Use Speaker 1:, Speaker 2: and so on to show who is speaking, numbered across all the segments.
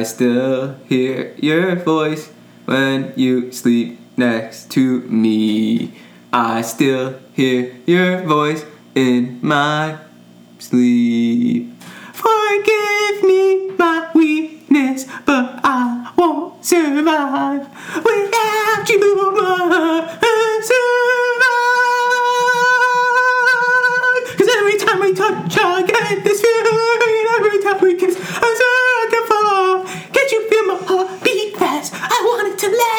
Speaker 1: I still hear your voice when you sleep next to me. I still hear your voice in my sleep. Forgive me my weakness, but I won't survive without you. Survive. Cause every time we touch, I get this feeling. Every time we kiss, I swear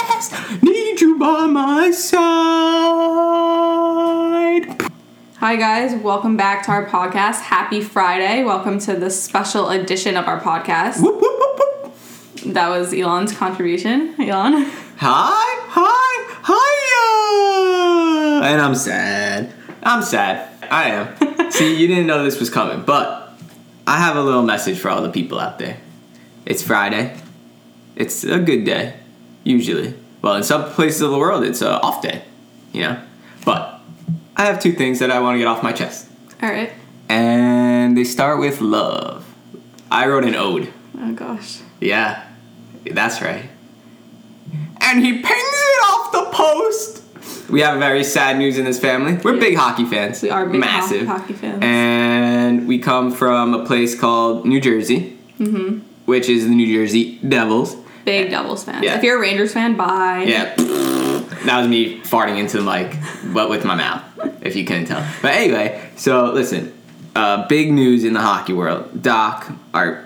Speaker 1: want it to last. Need you by my side.
Speaker 2: Hi, guys. Welcome back to our podcast. Happy Friday. Welcome to the special edition of our podcast.
Speaker 1: Whoop, whoop, whoop, whoop.
Speaker 2: That was Elon's contribution. Elon.
Speaker 1: Hi, hi, hiya! And I'm sad. I'm sad. I am. See, you didn't know this was coming, but I have a little message for all the people out there. It's Friday. It's a good day, usually. Well, in some places of the world, it's a off day, you know? But I have two things that I want to get off my chest.
Speaker 2: All right.
Speaker 1: And they start with love. I wrote an ode.
Speaker 2: Oh, gosh.
Speaker 1: Yeah, that's right. And he pings it off the post. We have very sad news in this family. We're big hockey fans.
Speaker 2: We are big ho-
Speaker 1: massive
Speaker 2: hockey fans.
Speaker 1: and we come from a place called New Jersey,
Speaker 2: Mm-hmm.
Speaker 1: which is the New Jersey Devils.
Speaker 2: Big Devils fan.
Speaker 1: Yeah.
Speaker 2: If you're a Rangers fan, bye.
Speaker 1: Yeah, that was me farting into the mic, but with my mouth, if you couldn't tell. But anyway, so listen, uh, big news in the hockey world. Doc, our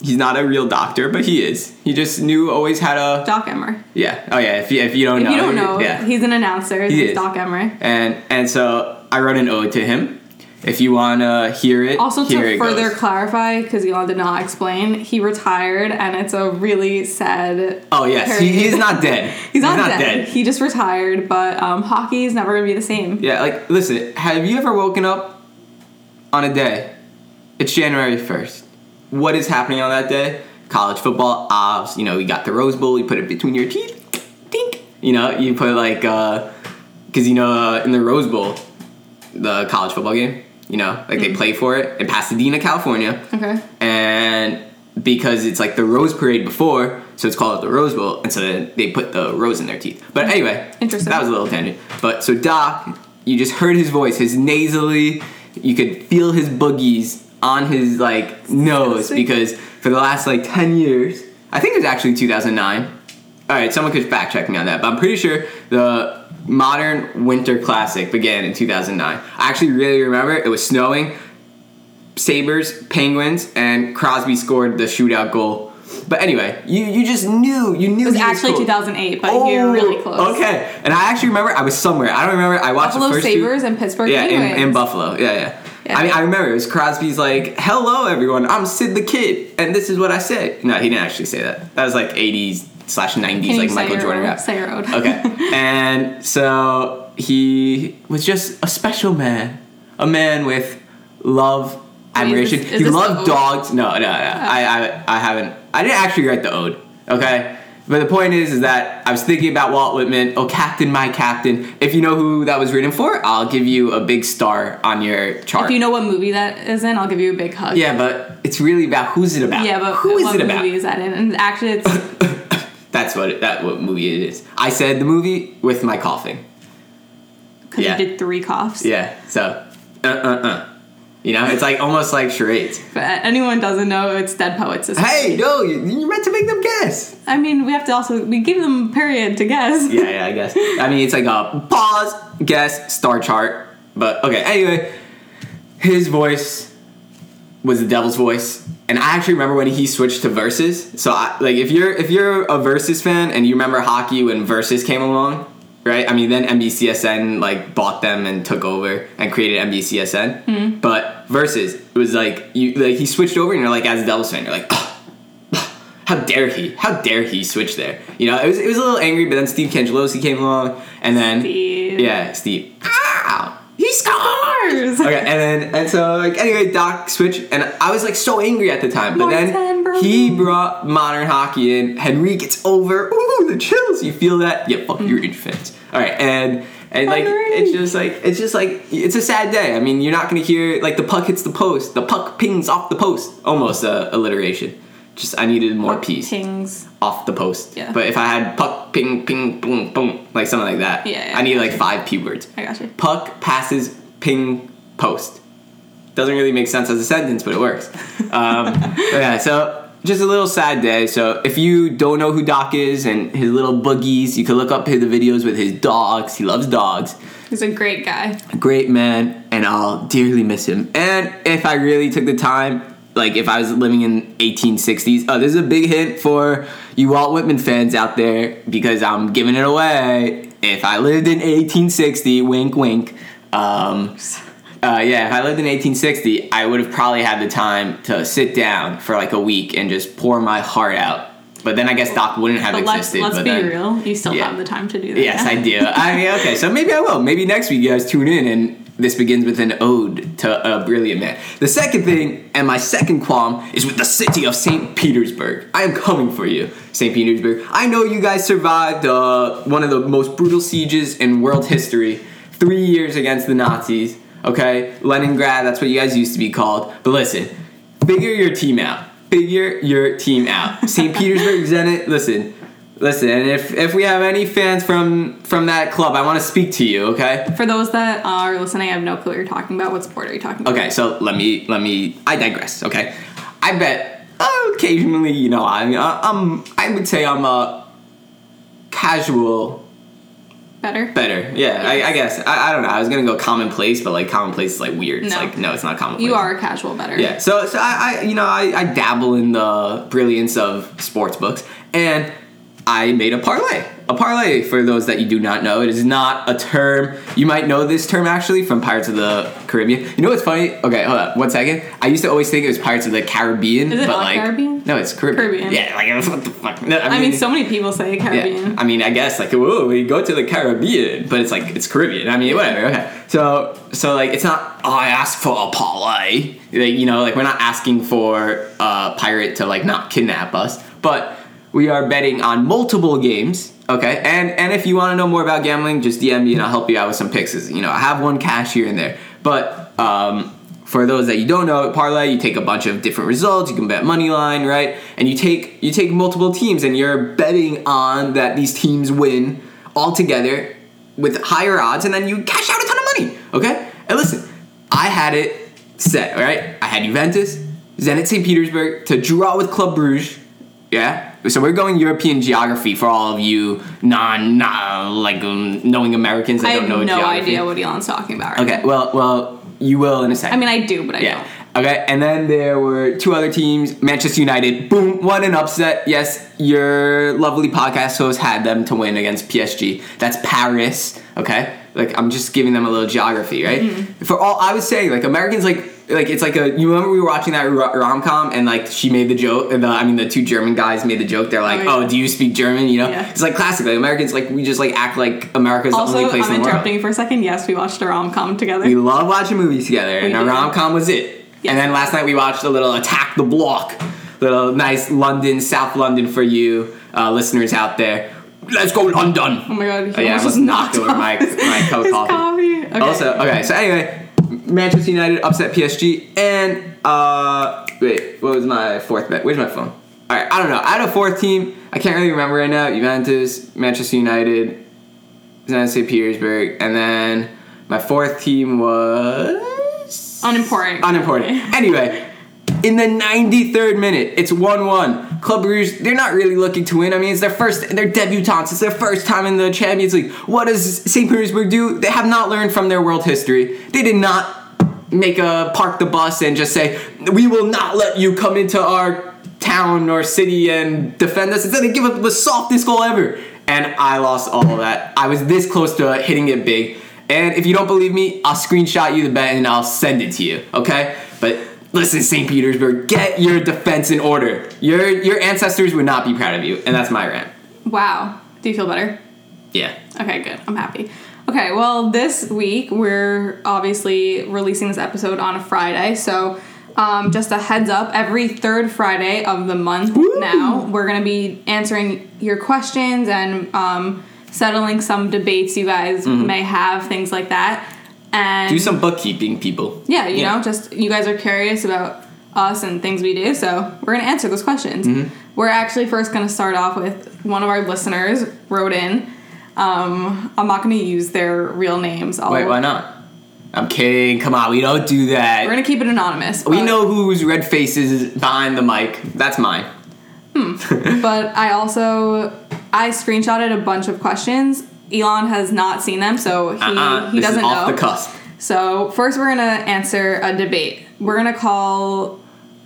Speaker 1: he's not a real doctor, but he is. He just knew always had a
Speaker 2: Doc Emrick.
Speaker 1: yeah. Oh yeah. If you, if you don't
Speaker 2: If
Speaker 1: know,
Speaker 2: you don't know,
Speaker 1: yeah.
Speaker 2: he's an announcer.
Speaker 1: He
Speaker 2: He's
Speaker 1: is.
Speaker 2: Doc Emrick.
Speaker 1: And and so I wrote an ode to him. If you wanna hear it,
Speaker 2: Also, to
Speaker 1: it
Speaker 2: further
Speaker 1: goes.
Speaker 2: clarify, because Elon did not explain, he retired, and it's a really sad.
Speaker 1: Oh yes, he, he's not dead.
Speaker 2: He's not, dead. He just retired, but um, hockey is never gonna be the same.
Speaker 1: Yeah, like listen, have you ever woken up on a day? It's January 1st. What is happening on that day? College football, obs, you know, you got the Rose Bowl, you put it between your teeth. Dink. You know, you put like uh cuz you know uh, in the Rose Bowl, the college football game, you know, like they mm-hmm. play for it in Pasadena, California.
Speaker 2: Okay.
Speaker 1: and because it's like the Rose Parade before, so it's called the Rose Bowl, and so they put the rose in their teeth. But mm-hmm. anyway,
Speaker 2: Interesting.
Speaker 1: That was a little tangent. But so Doc, you just heard his voice, his nasally, you could feel his boogies on his like nose because for the last like ten years, I think it was actually 2009. All right, someone could fact check me on that, but I'm pretty sure the modern winter classic began in 2009. I actually really remember it was snowing. Sabres, Penguins, and Crosby scored the shootout goal. But anyway, you you just knew you knew
Speaker 2: It was actually
Speaker 1: cool.
Speaker 2: 2008, but you're oh, really close.
Speaker 1: Oh, Okay, and I actually remember I was somewhere. I don't remember. I watched
Speaker 2: Buffalo
Speaker 1: the first
Speaker 2: Sabres
Speaker 1: two.
Speaker 2: and Pittsburgh
Speaker 1: Yeah, in, in Buffalo. Yeah, yeah,
Speaker 2: Yeah.
Speaker 1: I mean, I remember it was Crosby's like, "Hello, everyone. I'm Sid the Kid, and this is what I said." No, he didn't actually say that. That was like 80s slash 90s, like Michael Jordan rap.
Speaker 2: Say your own.
Speaker 1: Okay. and so he was just a special man, a man with love, admiration.
Speaker 2: is this- is
Speaker 1: he loved dogs. No, no, no. Oh. I, I, I haven't. I didn't actually write the ode. Okay. But the point is, is that I was thinking about Walt Whitman. Oh, Captain, my Captain. If you know who that was written for, I'll give you a big star on your chart.
Speaker 2: If you know what movie that is in, I'll give you a big hug.
Speaker 1: yeah, but it's really about who's it about.
Speaker 2: Yeah, but
Speaker 1: who is it about?
Speaker 2: movie is that in? And actually, it's
Speaker 1: That's what it, that what movie it is. I said the movie with my coughing.
Speaker 2: because
Speaker 1: Yeah.
Speaker 2: you did three coughs.
Speaker 1: Yeah, so, uh, uh, uh. You know, it's like almost like charades.
Speaker 2: But anyone doesn't know, it's Dead Poets Society.
Speaker 1: Hey, no, you- you're meant to make them guess.
Speaker 2: I mean, we have to also we give them a period to guess.
Speaker 1: Yeah, yeah, I guess. I mean, it's like a pause, guess, star chart. But okay, anyway, his voice was the devil's voice, and I actually remember when he switched to verses. So, I, like, if you're if you're a versus fan and you remember hockey when versus came along, right? I mean, then NBCSN like bought them and took over and created NBCSN. Hmm. But versus, it was like you like he switched over, and you're like, as a Devils fan, you're like. "Ugh, how dare he? How dare he switch there? You know, it was, it was a little angry, but then Steve Cangelosi came along, and then
Speaker 2: Steve.
Speaker 1: yeah, Steve, ow, he scores.
Speaker 2: Scores.
Speaker 1: Okay, and then and so like anyway, Doc switch, and I was like so angry at the time, but then he brought modern hockey in. Henrique it's over. Ooh, the chills. You feel that? Yeah, fuck your Rangers fans. All right, and. And like it's just like it's just like it's a sad day. I mean, you're not gonna hear like the puck hits the post, the puck pings off the post, almost uh, alliteration. Just I needed more P's
Speaker 2: Pings.
Speaker 1: off the post.
Speaker 2: Yeah.
Speaker 1: But if I had puck, ping, ping, boom, boom, like something like that,
Speaker 2: Yeah, yeah,
Speaker 1: I need like five P words.
Speaker 2: I got you.
Speaker 1: Puck passes, ping, post. Doesn't really make sense as a sentence, but it works. Um, yeah, so just a little sad day. So if you don't know who Doc is and his little boogies, you can look up the videos with his dogs. He loves dogs.
Speaker 2: He's a great guy.
Speaker 1: Great man, and I'll dearly miss him. And if I really took the time, like if I was living in 1860s, oh, this is a big hint for you Walt Whitman fans out there because I'm giving it away. If I lived in 1860, wink, wink. Um, uh, yeah, if I lived in 1860, I would have probably had the time to sit down for like a week and just pour my heart out. But then I guess Doc wouldn't have
Speaker 2: But let's
Speaker 1: existed.
Speaker 2: let's
Speaker 1: but
Speaker 2: be
Speaker 1: then,
Speaker 2: real. You still
Speaker 1: Yeah.
Speaker 2: have the time to do that.
Speaker 1: Yes, I do. I mean, okay, so maybe I will. Maybe next week you guys tune in and this begins with an ode to a brilliant man. The second thing, and my second qualm, is with the city of St. Petersburg. I am coming for you, St. Petersburg. I know you guys survived uh, one of the most brutal sieges in world history three years against the Nazis. Okay, Leningrad, that's what you guys used to be called. But listen, figure your team out. Figure your team out. St. Petersburg, Zenit, listen. Listen, if, if we have any fans from from that club, I want to speak to you, okay?
Speaker 2: For those that are listening, I have no clue what you're talking about. What sport are you talking about?
Speaker 1: Okay, so let me let me I digress, okay? I bet uh, occasionally, you know, I I'm I would say I'm a casual
Speaker 2: Better.
Speaker 1: better. Yeah, I, I guess. I, I don't know. I was going to go commonplace, but like commonplace is like weird. It's like no, it's not commonplace.
Speaker 2: You are a casual better.
Speaker 1: Yeah, so so I, I you know I, I dabble in the brilliance of sports books, and I made a parlay. A parlay, for those that you do not know, it is not a term. You might know this term actually from Pirates of the Caribbean. You know what's funny? Okay, hold on, one second. I used to always think it was Pirates of the Caribbean,
Speaker 2: Is it
Speaker 1: but
Speaker 2: not
Speaker 1: like
Speaker 2: Caribbean?
Speaker 1: no, it's Caribbean.
Speaker 2: Caribbean.
Speaker 1: Yeah, like what the fuck? No,
Speaker 2: I mean, so many people say Caribbean.
Speaker 1: yeah, I mean, I guess like whoa, we go to the Caribbean, but it's like it's Caribbean. I mean, whatever. Okay, so so like it's not. Oh, I asked for a parlay. Like you know, like we're not asking for a pirate to like not kidnap us, but we are betting on multiple games. Okay, and and if you want to know more about gambling, just DM me and I'll help you out with some picks. You know, I have one cash here and there, but um. For those that you don't know, parlay you take a bunch of different results. You can bet money line, right? And you take you take multiple teams, and you're betting on that these teams win all together with higher odds, and then you cash out a ton of money. Okay? And listen, I had it set. All right, I had Juventus, Zenit St. Petersburg to draw with Club Bruges. Yeah. So we're going European geography for all of you non, non like um, knowing Americans that
Speaker 2: I
Speaker 1: don't
Speaker 2: have
Speaker 1: know
Speaker 2: no
Speaker 1: geography.
Speaker 2: idea what Elon's talking about. Right
Speaker 1: Okay, well, well, you will in a second.
Speaker 2: I mean, I do, but I
Speaker 1: yeah.
Speaker 2: don't.
Speaker 1: Okay, and then there were two other teams. Manchester United, boom, won an upset. Yes, your lovely podcast host had them to win against PSG. That's Paris. Okay, like I'm just giving them a little geography, right?
Speaker 2: Mm-hmm.
Speaker 1: For all I was saying, like Americans, like like it's like a. You remember we were watching that rom com and like she made the joke. And the I mean the two German guys made the joke. They're like,
Speaker 2: Oh, yeah.
Speaker 1: oh, do you speak German? You know,
Speaker 2: Yeah.
Speaker 1: it's like classic. Like Americans, like we just like act like America's the only place
Speaker 2: I'm
Speaker 1: in the world.
Speaker 2: interrupting you for a second. Yes, we watched a rom com together.
Speaker 1: We love watching movies together, and
Speaker 2: We
Speaker 1: a rom com was it.
Speaker 2: Yes.
Speaker 1: And then last night we watched a little Attack the Block, little nice London, South London for you uh, listeners out there. Let's go London.
Speaker 2: oh my god, he
Speaker 1: Oh, yeah, I
Speaker 2: almost just
Speaker 1: knocked over my- my Coke
Speaker 2: his
Speaker 1: coffee.
Speaker 2: Okay.
Speaker 1: Also, okay, so anyway, Manchester United upset PSG, and uh, wait, what was my fourth bet? Where's my phone? All right, I don't know. I had a fourth team. I can't really remember right now. Juventus, Manchester United, St. Petersburg, and then my fourth team was
Speaker 2: unimportant.
Speaker 1: unimportant. Anyway, in the 93rd minute, it's 1-1. Club Brugge, they're not really looking to win. I mean, it's their first, they're debutantes. It's their first time in the Champions League. What does St. Petersburg do? They have not learned from their world history. They did not make a park the bus and just say, we will not let you come into our town or city and defend us. Instead, they give up the softest goal ever. And I lost all of that. I was this close to hitting it big. And if you don't believe me, I'll screenshot you the bet and I'll send it to you, okay? But listen, St. Petersburg, get your defense in order. Your your ancestors would not be proud of you, and that's my rant.
Speaker 2: Wow. Do you feel better?
Speaker 1: Yeah.
Speaker 2: Okay, good. I'm happy. Okay, well, this week we're obviously releasing this episode on a Friday, so um, just a heads up every third Friday of the month now, we're going to be answering your questions and um, settling some debates you guys may have, things like that. And
Speaker 1: Do some bookkeeping, people.
Speaker 2: yeah, you
Speaker 1: Yeah.
Speaker 2: know, just you guys are curious about us and things we do. So we're gonna answer those questions.
Speaker 1: Mm-hmm.
Speaker 2: We're actually first gonna start off with one of our listeners wrote in. Um, I'm not gonna use their real names. I'll,
Speaker 1: Wait, why not? I'm kidding. Come on, we don't do that.
Speaker 2: We're gonna keep it anonymous.
Speaker 1: we know whose red face is behind the mic. That's mine. Hmm.
Speaker 2: but I also I screenshotted a bunch of questions. Elon has not seen them, so he
Speaker 1: Uh-uh.
Speaker 2: he
Speaker 1: this
Speaker 2: doesn't
Speaker 1: off
Speaker 2: know.
Speaker 1: the cusp.
Speaker 2: So first, we're gonna answer a debate. We're gonna call.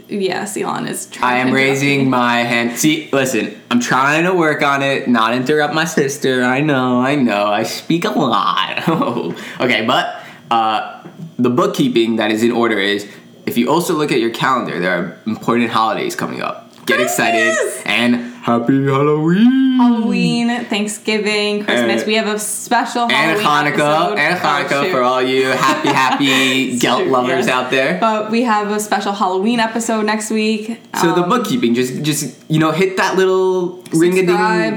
Speaker 2: Yes, Elon is. Trying
Speaker 1: I am raising my hand. See, listen, I'm trying to work on it, not interrupt my sister. I know, I know. I speak a lot. okay, but uh, the bookkeeping that is in order is if you also look at your calendar, there are important holidays coming up. Get excited
Speaker 2: Yes!
Speaker 1: and happy Halloween.
Speaker 2: Halloween, Thanksgiving, Christmas.
Speaker 1: Uh,
Speaker 2: we have a special
Speaker 1: And
Speaker 2: Halloween
Speaker 1: Hanukkah, and
Speaker 2: Oh,
Speaker 1: Hanukkah
Speaker 2: shoot.
Speaker 1: for all you happy, happy gelt lovers
Speaker 2: yes.
Speaker 1: out there.
Speaker 2: But we have a special Halloween episode next week.
Speaker 1: So the
Speaker 2: Um,
Speaker 1: bookkeeping, just just you know, hit that little ring a ding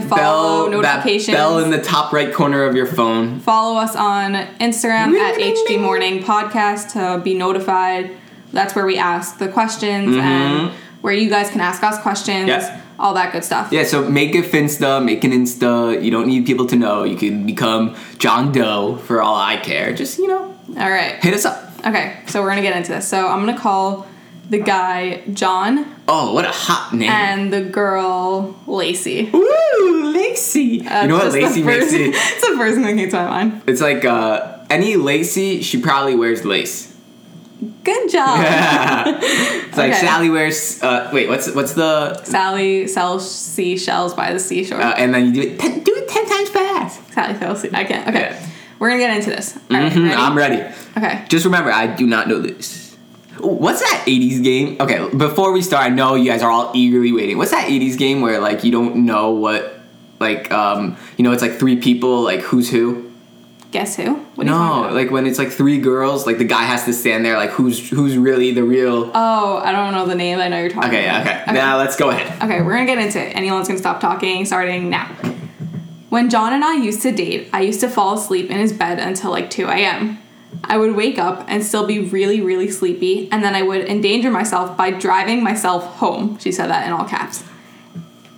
Speaker 1: bell, that
Speaker 2: notifications.
Speaker 1: bell in the top right corner of your phone.
Speaker 2: Follow us on Instagram at HD Morning Podcast to be notified. That's where we ask the questions and where you guys can ask us questions,
Speaker 1: Mm-hmm.
Speaker 2: All that good stuff.
Speaker 1: Yeah, so make a Finsta, make an Insta. You don't need people to know. You can become John Doe for all I care. Just you know,
Speaker 2: All right.
Speaker 1: hit us up.
Speaker 2: Okay, so we're gonna get into this. So I'm gonna call the guy John
Speaker 1: Oh, what a hot name!
Speaker 2: and the girl Lacey.
Speaker 1: Woo, Lacey.
Speaker 2: Uh,
Speaker 1: you know what Lacey makes it?
Speaker 2: It's the first thing that came to my mind.
Speaker 1: It's like uh, any Lacey, she probably wears lace.
Speaker 2: Good job.
Speaker 1: it's like
Speaker 2: Okay.
Speaker 1: Sally wears. Uh, wait, what's what's the?
Speaker 2: Sally sells seashells by the seashore.
Speaker 1: Uh, and then you do it. Ten, do it ten times fast.
Speaker 2: Sally sells. I can't. Okay,
Speaker 1: Yeah.
Speaker 2: we're gonna get into this. Right,
Speaker 1: Mhm,
Speaker 2: ready?
Speaker 1: I'm ready.
Speaker 2: Okay.
Speaker 1: Just remember, I do not know this. What's that 80s game? Okay, before we start, I know you guys are all eagerly waiting. What's that 80s game where like you don't know what like um you know it's like three people like who's who?
Speaker 2: Guess who? What are you talking
Speaker 1: No, like when it's like three girls, like the guy has to stand there like who's who's really the real
Speaker 2: Oh, I don't know the name. I know you're talking
Speaker 1: Okay,
Speaker 2: about.
Speaker 1: yeah, okay. Now let's go ahead.
Speaker 2: Okay, we're gonna get into it. Anyone's gonna stop talking starting now. When John and I used to date, I used to fall asleep in his bed until like 2 a.m. I would wake up and still be really, really sleepy, and then I would endanger myself by driving myself home. She said that in all caps.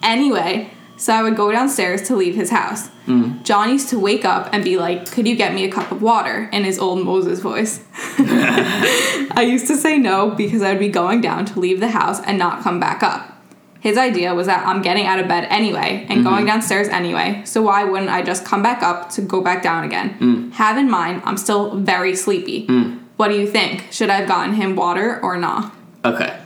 Speaker 2: Anyway, so I would go downstairs to leave his house. Mm. John used to wake up and be like, Could you get me a cup of water? in his old Moses voice. I used to say no because I would be going down to leave the house and not come back up. His idea was that I'm getting out of bed anyway and mm-hmm. going downstairs anyway, so why wouldn't I just come back up to go back down again? Mm. Have in mind, I'm still very sleepy. Mm. What do you think? Should I have gotten him water or not?
Speaker 1: Okay.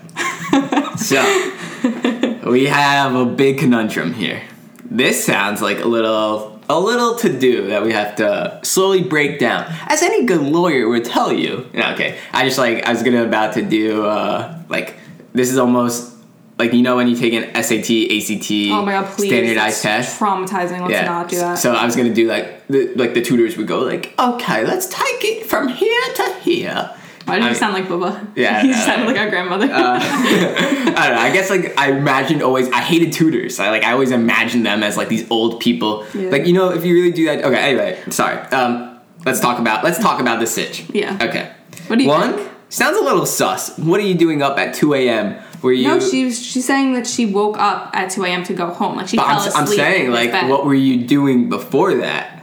Speaker 1: so we have a big conundrum here. This sounds like a little a little to do that we have to slowly break down. As any good lawyer would tell you. No, okay. I just like I was gonna about to do uh like this is almost like you know when you take an SAT, ACT
Speaker 2: Oh my god, please.
Speaker 1: standardized
Speaker 2: it's
Speaker 1: test.
Speaker 2: Traumatizing. Let's not do that.
Speaker 1: So I was gonna do like the like the tutors would go like, okay, let's take it from here to here.
Speaker 2: Why did
Speaker 1: I
Speaker 2: you
Speaker 1: mean-
Speaker 2: sound like Bubba?
Speaker 1: Yeah,
Speaker 2: you
Speaker 1: uh,
Speaker 2: sounded like our grandmother.
Speaker 1: I don't know. I guess like I imagined always. I hated tutors. I like I always imagined them as like these old people.
Speaker 2: Yeah.
Speaker 1: Like you know, if you really do that. Okay. Anyway, sorry. Um, let's talk about let's talk about the sitch.
Speaker 2: Yeah.
Speaker 1: Okay.
Speaker 2: what do you
Speaker 1: One
Speaker 2: think?
Speaker 1: sounds a little sus. What are you doing up at two a.m. Were you?
Speaker 2: No, she was, she's saying that she woke up at 2 a.m. to go home. Like she fell
Speaker 1: I'm,
Speaker 2: asleep.
Speaker 1: I'm saying like, what were you doing before that?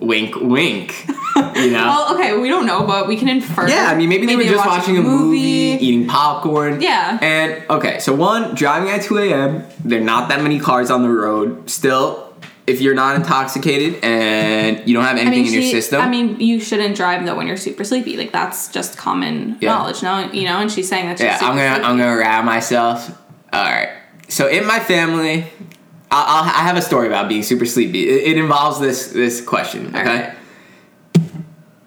Speaker 1: Wink, wink. You know.
Speaker 2: Well, okay, we don't know, but we can infer.
Speaker 1: Yeah, I mean, maybe they were just watching a movie, eating popcorn.
Speaker 2: Yeah.
Speaker 1: And, okay, so one, driving at 2 a.m., there are not that many cars on the road. Still, if you're not intoxicated and you don't have
Speaker 2: I
Speaker 1: anything
Speaker 2: mean,
Speaker 1: in your
Speaker 2: she,
Speaker 1: system.
Speaker 2: I mean, you shouldn't drive though when you're super sleepy. Like that's just common
Speaker 1: Yeah.
Speaker 2: knowledge, no? You know, and she's saying that she's
Speaker 1: yeah,
Speaker 2: super
Speaker 1: I'm gonna,
Speaker 2: sleepy.
Speaker 1: I'm gonna rat myself. All right. So in my family, I'll, I'll, I have a story about being super sleepy. It, it involves this this question. Okay.
Speaker 2: right.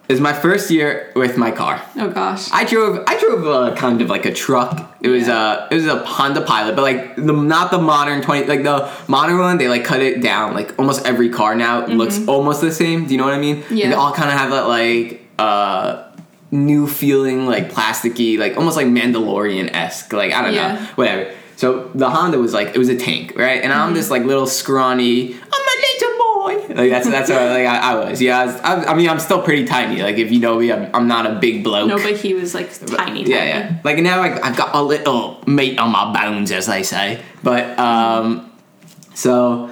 Speaker 1: It's my first year with my car.
Speaker 2: Oh gosh.
Speaker 1: I drove. I drove a kind of like a truck. It was
Speaker 2: Yeah.
Speaker 1: a. It was a Honda Pilot, but like the not the modern twenty. Like the modern one, they like cut it down. Like almost every car now looks almost the same. Do you know what I mean?
Speaker 2: Mm-hmm. Yeah.
Speaker 1: They all kind of have that like uh new feeling, like plasticky, like almost like Mandalorian esque. Like I don't know, whatever. So the Honda was like it was a tank, right? And
Speaker 2: Mm-hmm.
Speaker 1: I'm this like little scrawny. I'm a little boy. Like that's that's what like I, I was. Yeah, I, was, I, I mean I'm still pretty tiny. Like if you know me, I'm, I'm not a big bloke.
Speaker 2: No, but he was like tiny.
Speaker 1: yeah,
Speaker 2: tiny.
Speaker 1: yeah. Like now I, I've got a little meat on my bones, as they say. But um, so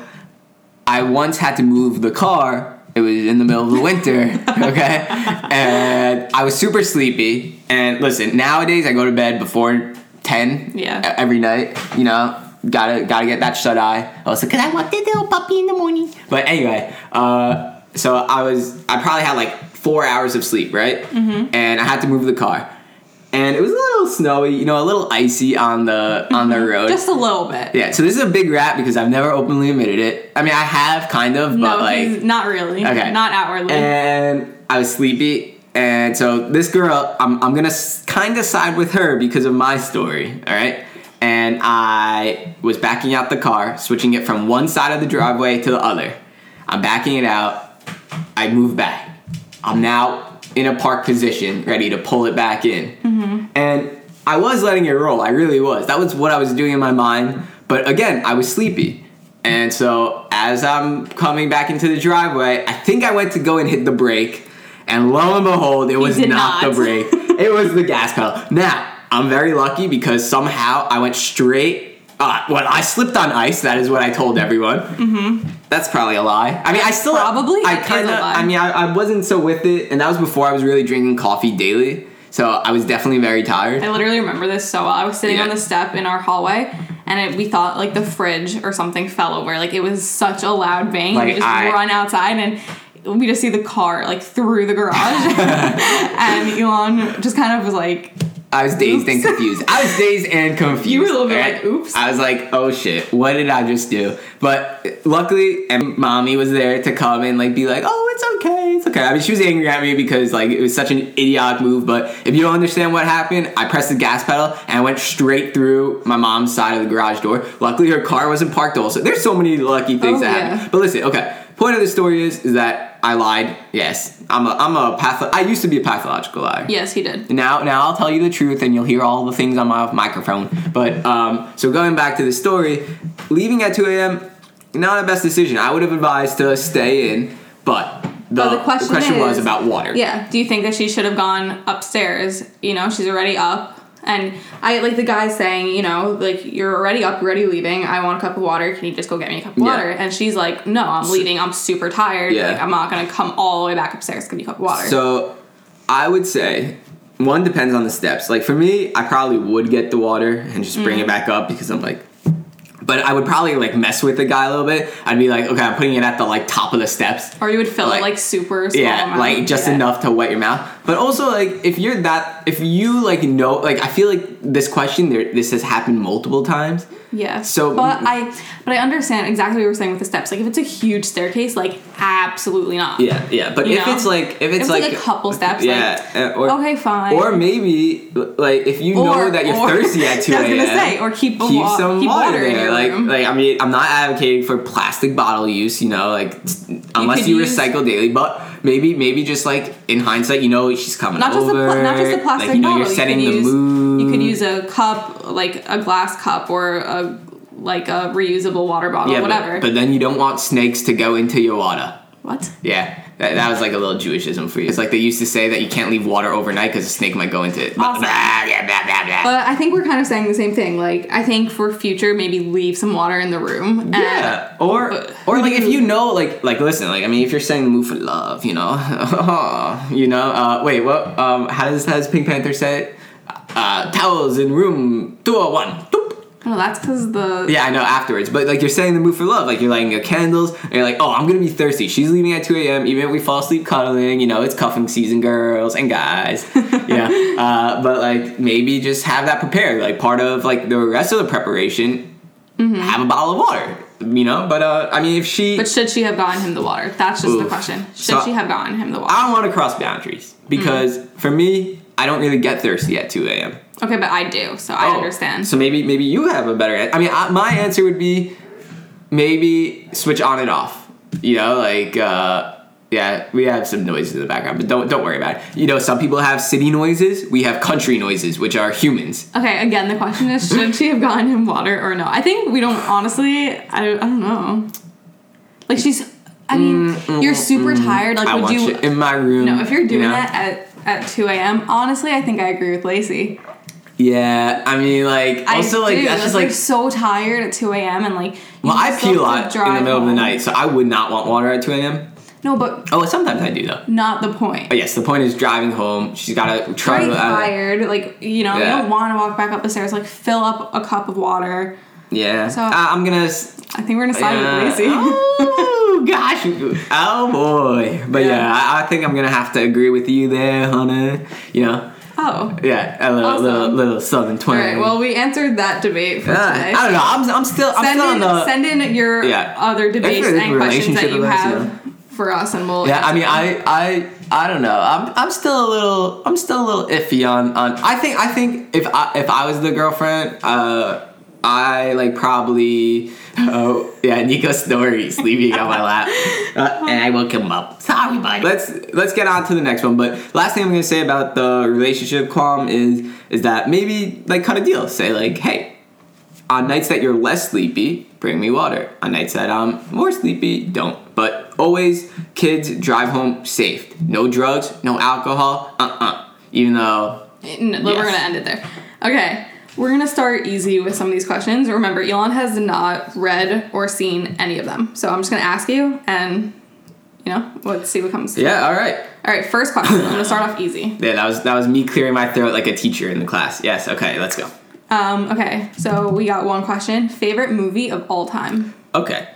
Speaker 1: I once had to move the car. It was in the middle of the winter, okay, and I was super sleepy. And listen, nowadays I go to bed before ten.
Speaker 2: Yeah.
Speaker 1: Every night, you know, gotta gotta get that shut eye. Also, cause I want the little puppy in the morning. But anyway, uh, so I was I probably had like four hours of sleep, right? Mm-hmm. And I had to move the car, and it was a little snowy, you know, a little icy on the on the road.
Speaker 2: Just a little bit.
Speaker 1: yeah, so this is a big rap because I've never openly admitted it. I mean, I have kind of, but like,
Speaker 2: not really.
Speaker 1: Okay.
Speaker 2: Not outwardly.
Speaker 1: and I was sleepy. And so this girl, I'm, I'm gonna kind of side with her because of my story, all right? And I was backing out the car, switching it from one side of the driveway to the other. I'm backing it out. I move back. I'm now in a park position, ready to pull it back in. Mm-hmm. And I was letting it roll. I really was. That was what I was doing in my mind. But again, I was sleepy. And so as I'm coming back into the driveway, I think I went to go and hit the brake. And lo and behold, it was
Speaker 2: did
Speaker 1: not, the brake. it was the gas pedal. Now, I'm very lucky because somehow I went straight. Uh, when I slipped on ice, that is what I told everyone. Mm-hmm. That's probably a lie. I mean, I still
Speaker 2: Probably
Speaker 1: I kind of. I mean, I, I wasn't so with it, and that was before I was really drinking coffee daily. So I was definitely very tired.
Speaker 2: I literally remember this so well. I was sitting
Speaker 1: Yeah.
Speaker 2: on the step in our hallway, and it, we thought like the fridge or something fell over. Like it was such a loud bang.
Speaker 1: Like,
Speaker 2: we just
Speaker 1: I-
Speaker 2: run outside and we just see the car like through the garage, and Elon just kind of was like,
Speaker 1: I was dazed and confused. I was dazed and confused.
Speaker 2: You were a little bit like, oops.
Speaker 1: I was like, oh shit, what did I just do? But uh, luckily, and mommy was there to come and like be like, oh, it's okay, it's okay. I mean, she was angry at me because like it was such an idiotic move. But if you don't understand what happened, I pressed the gas pedal and I went straight through my mom's side of the garage door. Luckily, her car wasn't parked. Also, there's so many lucky things
Speaker 2: Oh,
Speaker 1: that
Speaker 2: yeah.
Speaker 1: happen. But listen, okay. Point of the story is is that I lied. Yes, I'm a I'm a patho- I used to be a pathological liar.
Speaker 2: yes, he did.
Speaker 1: Now, now I'll tell you the truth, and you'll hear all the things on my microphone. But um, so going back to the story, leaving at 2 a.m. not a best decision. I would have advised to stay in, but the,
Speaker 2: But the question
Speaker 1: was
Speaker 2: is-
Speaker 1: about water.
Speaker 2: Yeah. Do you think that she should have gone upstairs? You know, she's already up. And I like the guy saying, you know, like you're already up, you're already leaving. I want a cup of water. Can you just go get me a cup of
Speaker 1: Yeah.
Speaker 2: water? And she's like, no, I'm leaving. I'm super tired.
Speaker 1: Yeah.
Speaker 2: Like I'm not gonna come all the way back upstairs to give you a cup of water.
Speaker 1: So I would say one depends on the steps. Like for me, I probably would get the water and just bring
Speaker 2: Mm.
Speaker 1: it back up because I'm like. But I would probably like mess with the guy a little bit. I'd be like, okay, I'm putting it at the like top of the steps.
Speaker 2: or you would fill
Speaker 1: like-
Speaker 2: it like super small.
Speaker 1: yeah like just
Speaker 2: Yeah.
Speaker 1: enough to wet your mouth but also like if you're that if you like know like i feel like this question there this has happened multiple times
Speaker 2: Yeah.
Speaker 1: So-
Speaker 2: but I but I understand exactly what you were saying with the steps. Like if it's a huge staircase, like absolutely not.
Speaker 1: yeah yeah but
Speaker 2: You
Speaker 1: if
Speaker 2: know?
Speaker 1: it's like if it's,
Speaker 2: If it's
Speaker 1: like,
Speaker 2: like a couple steps,
Speaker 1: yeah uh, or,
Speaker 2: Okay, fine.
Speaker 1: or maybe like if you know that you're
Speaker 2: or-
Speaker 1: thirsty at 2
Speaker 2: I was
Speaker 1: a.m
Speaker 2: gonna say, or keep,
Speaker 1: keep
Speaker 2: wa-
Speaker 1: some
Speaker 2: keep
Speaker 1: water,
Speaker 2: water in
Speaker 1: there. like,
Speaker 2: room.
Speaker 1: like I mean, I'm not advocating for plastic bottle use. You know, like unless you,
Speaker 2: use-
Speaker 1: recycle daily. But maybe, maybe just like in hindsight, you know, she's coming
Speaker 2: not just the
Speaker 1: over.
Speaker 2: not just the plastic
Speaker 1: Like you know,
Speaker 2: bottle.
Speaker 1: you're setting
Speaker 2: you
Speaker 1: the
Speaker 2: use,
Speaker 1: mood.
Speaker 2: You could use a cup, like a glass cup, or a like a reusable water bottle,
Speaker 1: yeah, but-
Speaker 2: whatever.
Speaker 1: But, then you don't want snakes to go into your water.
Speaker 2: what?
Speaker 1: Yeah, that, that was like a little Jewishism for you. It's like they used to say that you can't leave water overnight because a snake might go into it.
Speaker 2: Awesome.
Speaker 1: blah, blah, blah.
Speaker 2: But I think we're kind of saying the same thing. Like I think for future, maybe leave some water in the room. And
Speaker 1: Yeah, or
Speaker 2: but
Speaker 1: or like if
Speaker 2: you-
Speaker 1: know, like like listen, like I mean, if you're saying move for love, you know, you know, uh, wait, what? Um, how does how does Pink Panther say it? Uh, towels in room two hundred one. Doop.
Speaker 2: oh, that's because the
Speaker 1: Yeah, I know afterwards, but like you're saying the move for love, like you're lighting your candles, and you're like, oh, I'm gonna be thirsty. She's leaving at 2 a.m. Even if we fall asleep cuddling, you know, it's cuffing season, girls and guys. yeah, uh, but like maybe just have that prepared, like part of like the rest of the preparation. Have a bottle of water, you know. But uh, I mean, if she,
Speaker 2: But should she have gotten him the water? That's just the question. Should
Speaker 1: So-
Speaker 2: she have gotten him the water?
Speaker 1: I don't want to cross boundaries because for me, I don't really get thirsty at 2 a.m.
Speaker 2: okay, but I do, so I
Speaker 1: Oh,
Speaker 2: understand.
Speaker 1: So maybe maybe you have a better. an- I mean, I, my answer would be maybe switch on and off. You know, like uh, yeah, we have some noises in the background, but don't don't worry about it. You know, some people have city noises. We have country noises, which are humans.
Speaker 2: Okay, again, the question is should she have gotten him water or no? I think we don't honestly, I, I don't know. Like she's I mean, mm, mm, you're super mm, tired. Like,
Speaker 1: I
Speaker 2: would
Speaker 1: watch
Speaker 2: you?
Speaker 1: it in my room.
Speaker 2: No, if you're
Speaker 1: you
Speaker 2: doing
Speaker 1: know?
Speaker 2: that at at 2 a.m., honestly, I think I agree with Lacey.
Speaker 1: Yeah, I mean, like also
Speaker 2: I
Speaker 1: like
Speaker 2: do.
Speaker 1: that's just
Speaker 2: you're
Speaker 1: like.
Speaker 2: so tired at 2 a.m. and like.
Speaker 1: Well, I pee a lot in the middle of the night, so I would not want water at two a.m.
Speaker 2: No, but
Speaker 1: Oh, sometimes I do though.
Speaker 2: not the point.
Speaker 1: But yes, the point is driving home. She's got to try
Speaker 2: Very
Speaker 1: to. uh,
Speaker 2: tired, like you know,
Speaker 1: Yeah.
Speaker 2: you don't want to walk back up the stairs. Like, fill up a cup of water.
Speaker 1: yeah.
Speaker 2: So-
Speaker 1: I, I'm gonna.
Speaker 2: I think we're gonna side
Speaker 1: yeah.
Speaker 2: with Lacey.
Speaker 1: Oh gosh. Oh boy. But yeah,
Speaker 2: Yeah.
Speaker 1: I, I think I'm gonna have to agree with you there, honey. You know.
Speaker 2: Oh.
Speaker 1: Yeah, a little
Speaker 2: Awesome.
Speaker 1: little, little southern twang.
Speaker 2: All right. Well, we answered that debate for
Speaker 1: Uh,
Speaker 2: today.
Speaker 1: I don't know. I'm, I'm still I'm
Speaker 2: Send
Speaker 1: still
Speaker 2: in,
Speaker 1: on the.
Speaker 2: send in your
Speaker 1: Yeah.
Speaker 2: other debates and questions that you have for us, and we'll.
Speaker 1: Yeah, I mean,
Speaker 2: them.
Speaker 1: I, I, I don't know. I'm, I'm still a little, I'm still a little iffy on, on. I think, I think if I, if I was the girlfriend, uh, I like probably, oh yeah, Nico Story sleeping on my lap, uh, and I woke him up. Sorry, buddy. Let's let's get on to the next one. But last thing I'm gonna say about the relationship qualm is is that maybe like cut a deal. Say like, hey, on nights that you're less sleepy, bring me water. On nights that I'm more sleepy, don't. But always, kids drive home safe. No drugs, no alcohol. Uh uh Even though,
Speaker 2: No, We're gonna end it there. Okay. We're gonna start easy with some of these questions. Remember, Elon has not read or seen any of them, so I'm just gonna ask you, and you know, let's see what comes.
Speaker 1: yeah, all right.
Speaker 2: All right. First question. I'm gonna start off easy.
Speaker 1: Yeah, that was that was me clearing my throat like a teacher in the class. Yes, okay, let's go.
Speaker 2: Um. Okay. So we got one question. Favorite movie of all time.
Speaker 1: Okay.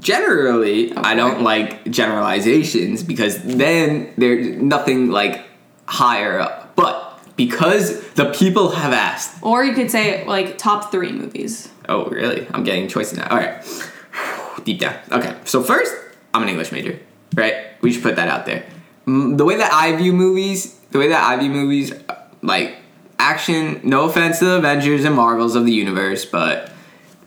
Speaker 1: Generally, I don't like generalizations because then there's nothing like higher up. But because the people have asked,
Speaker 2: Or you could say like top three movies.
Speaker 1: Oh, really? I'm getting choices now. All right. Deep down. Okay. So first, I'm an English major, right? We should put that out there. Mm, The way that I view movies, the way that I view movies, uh, like action. No offense to the Avengers and Marvels of the universe, but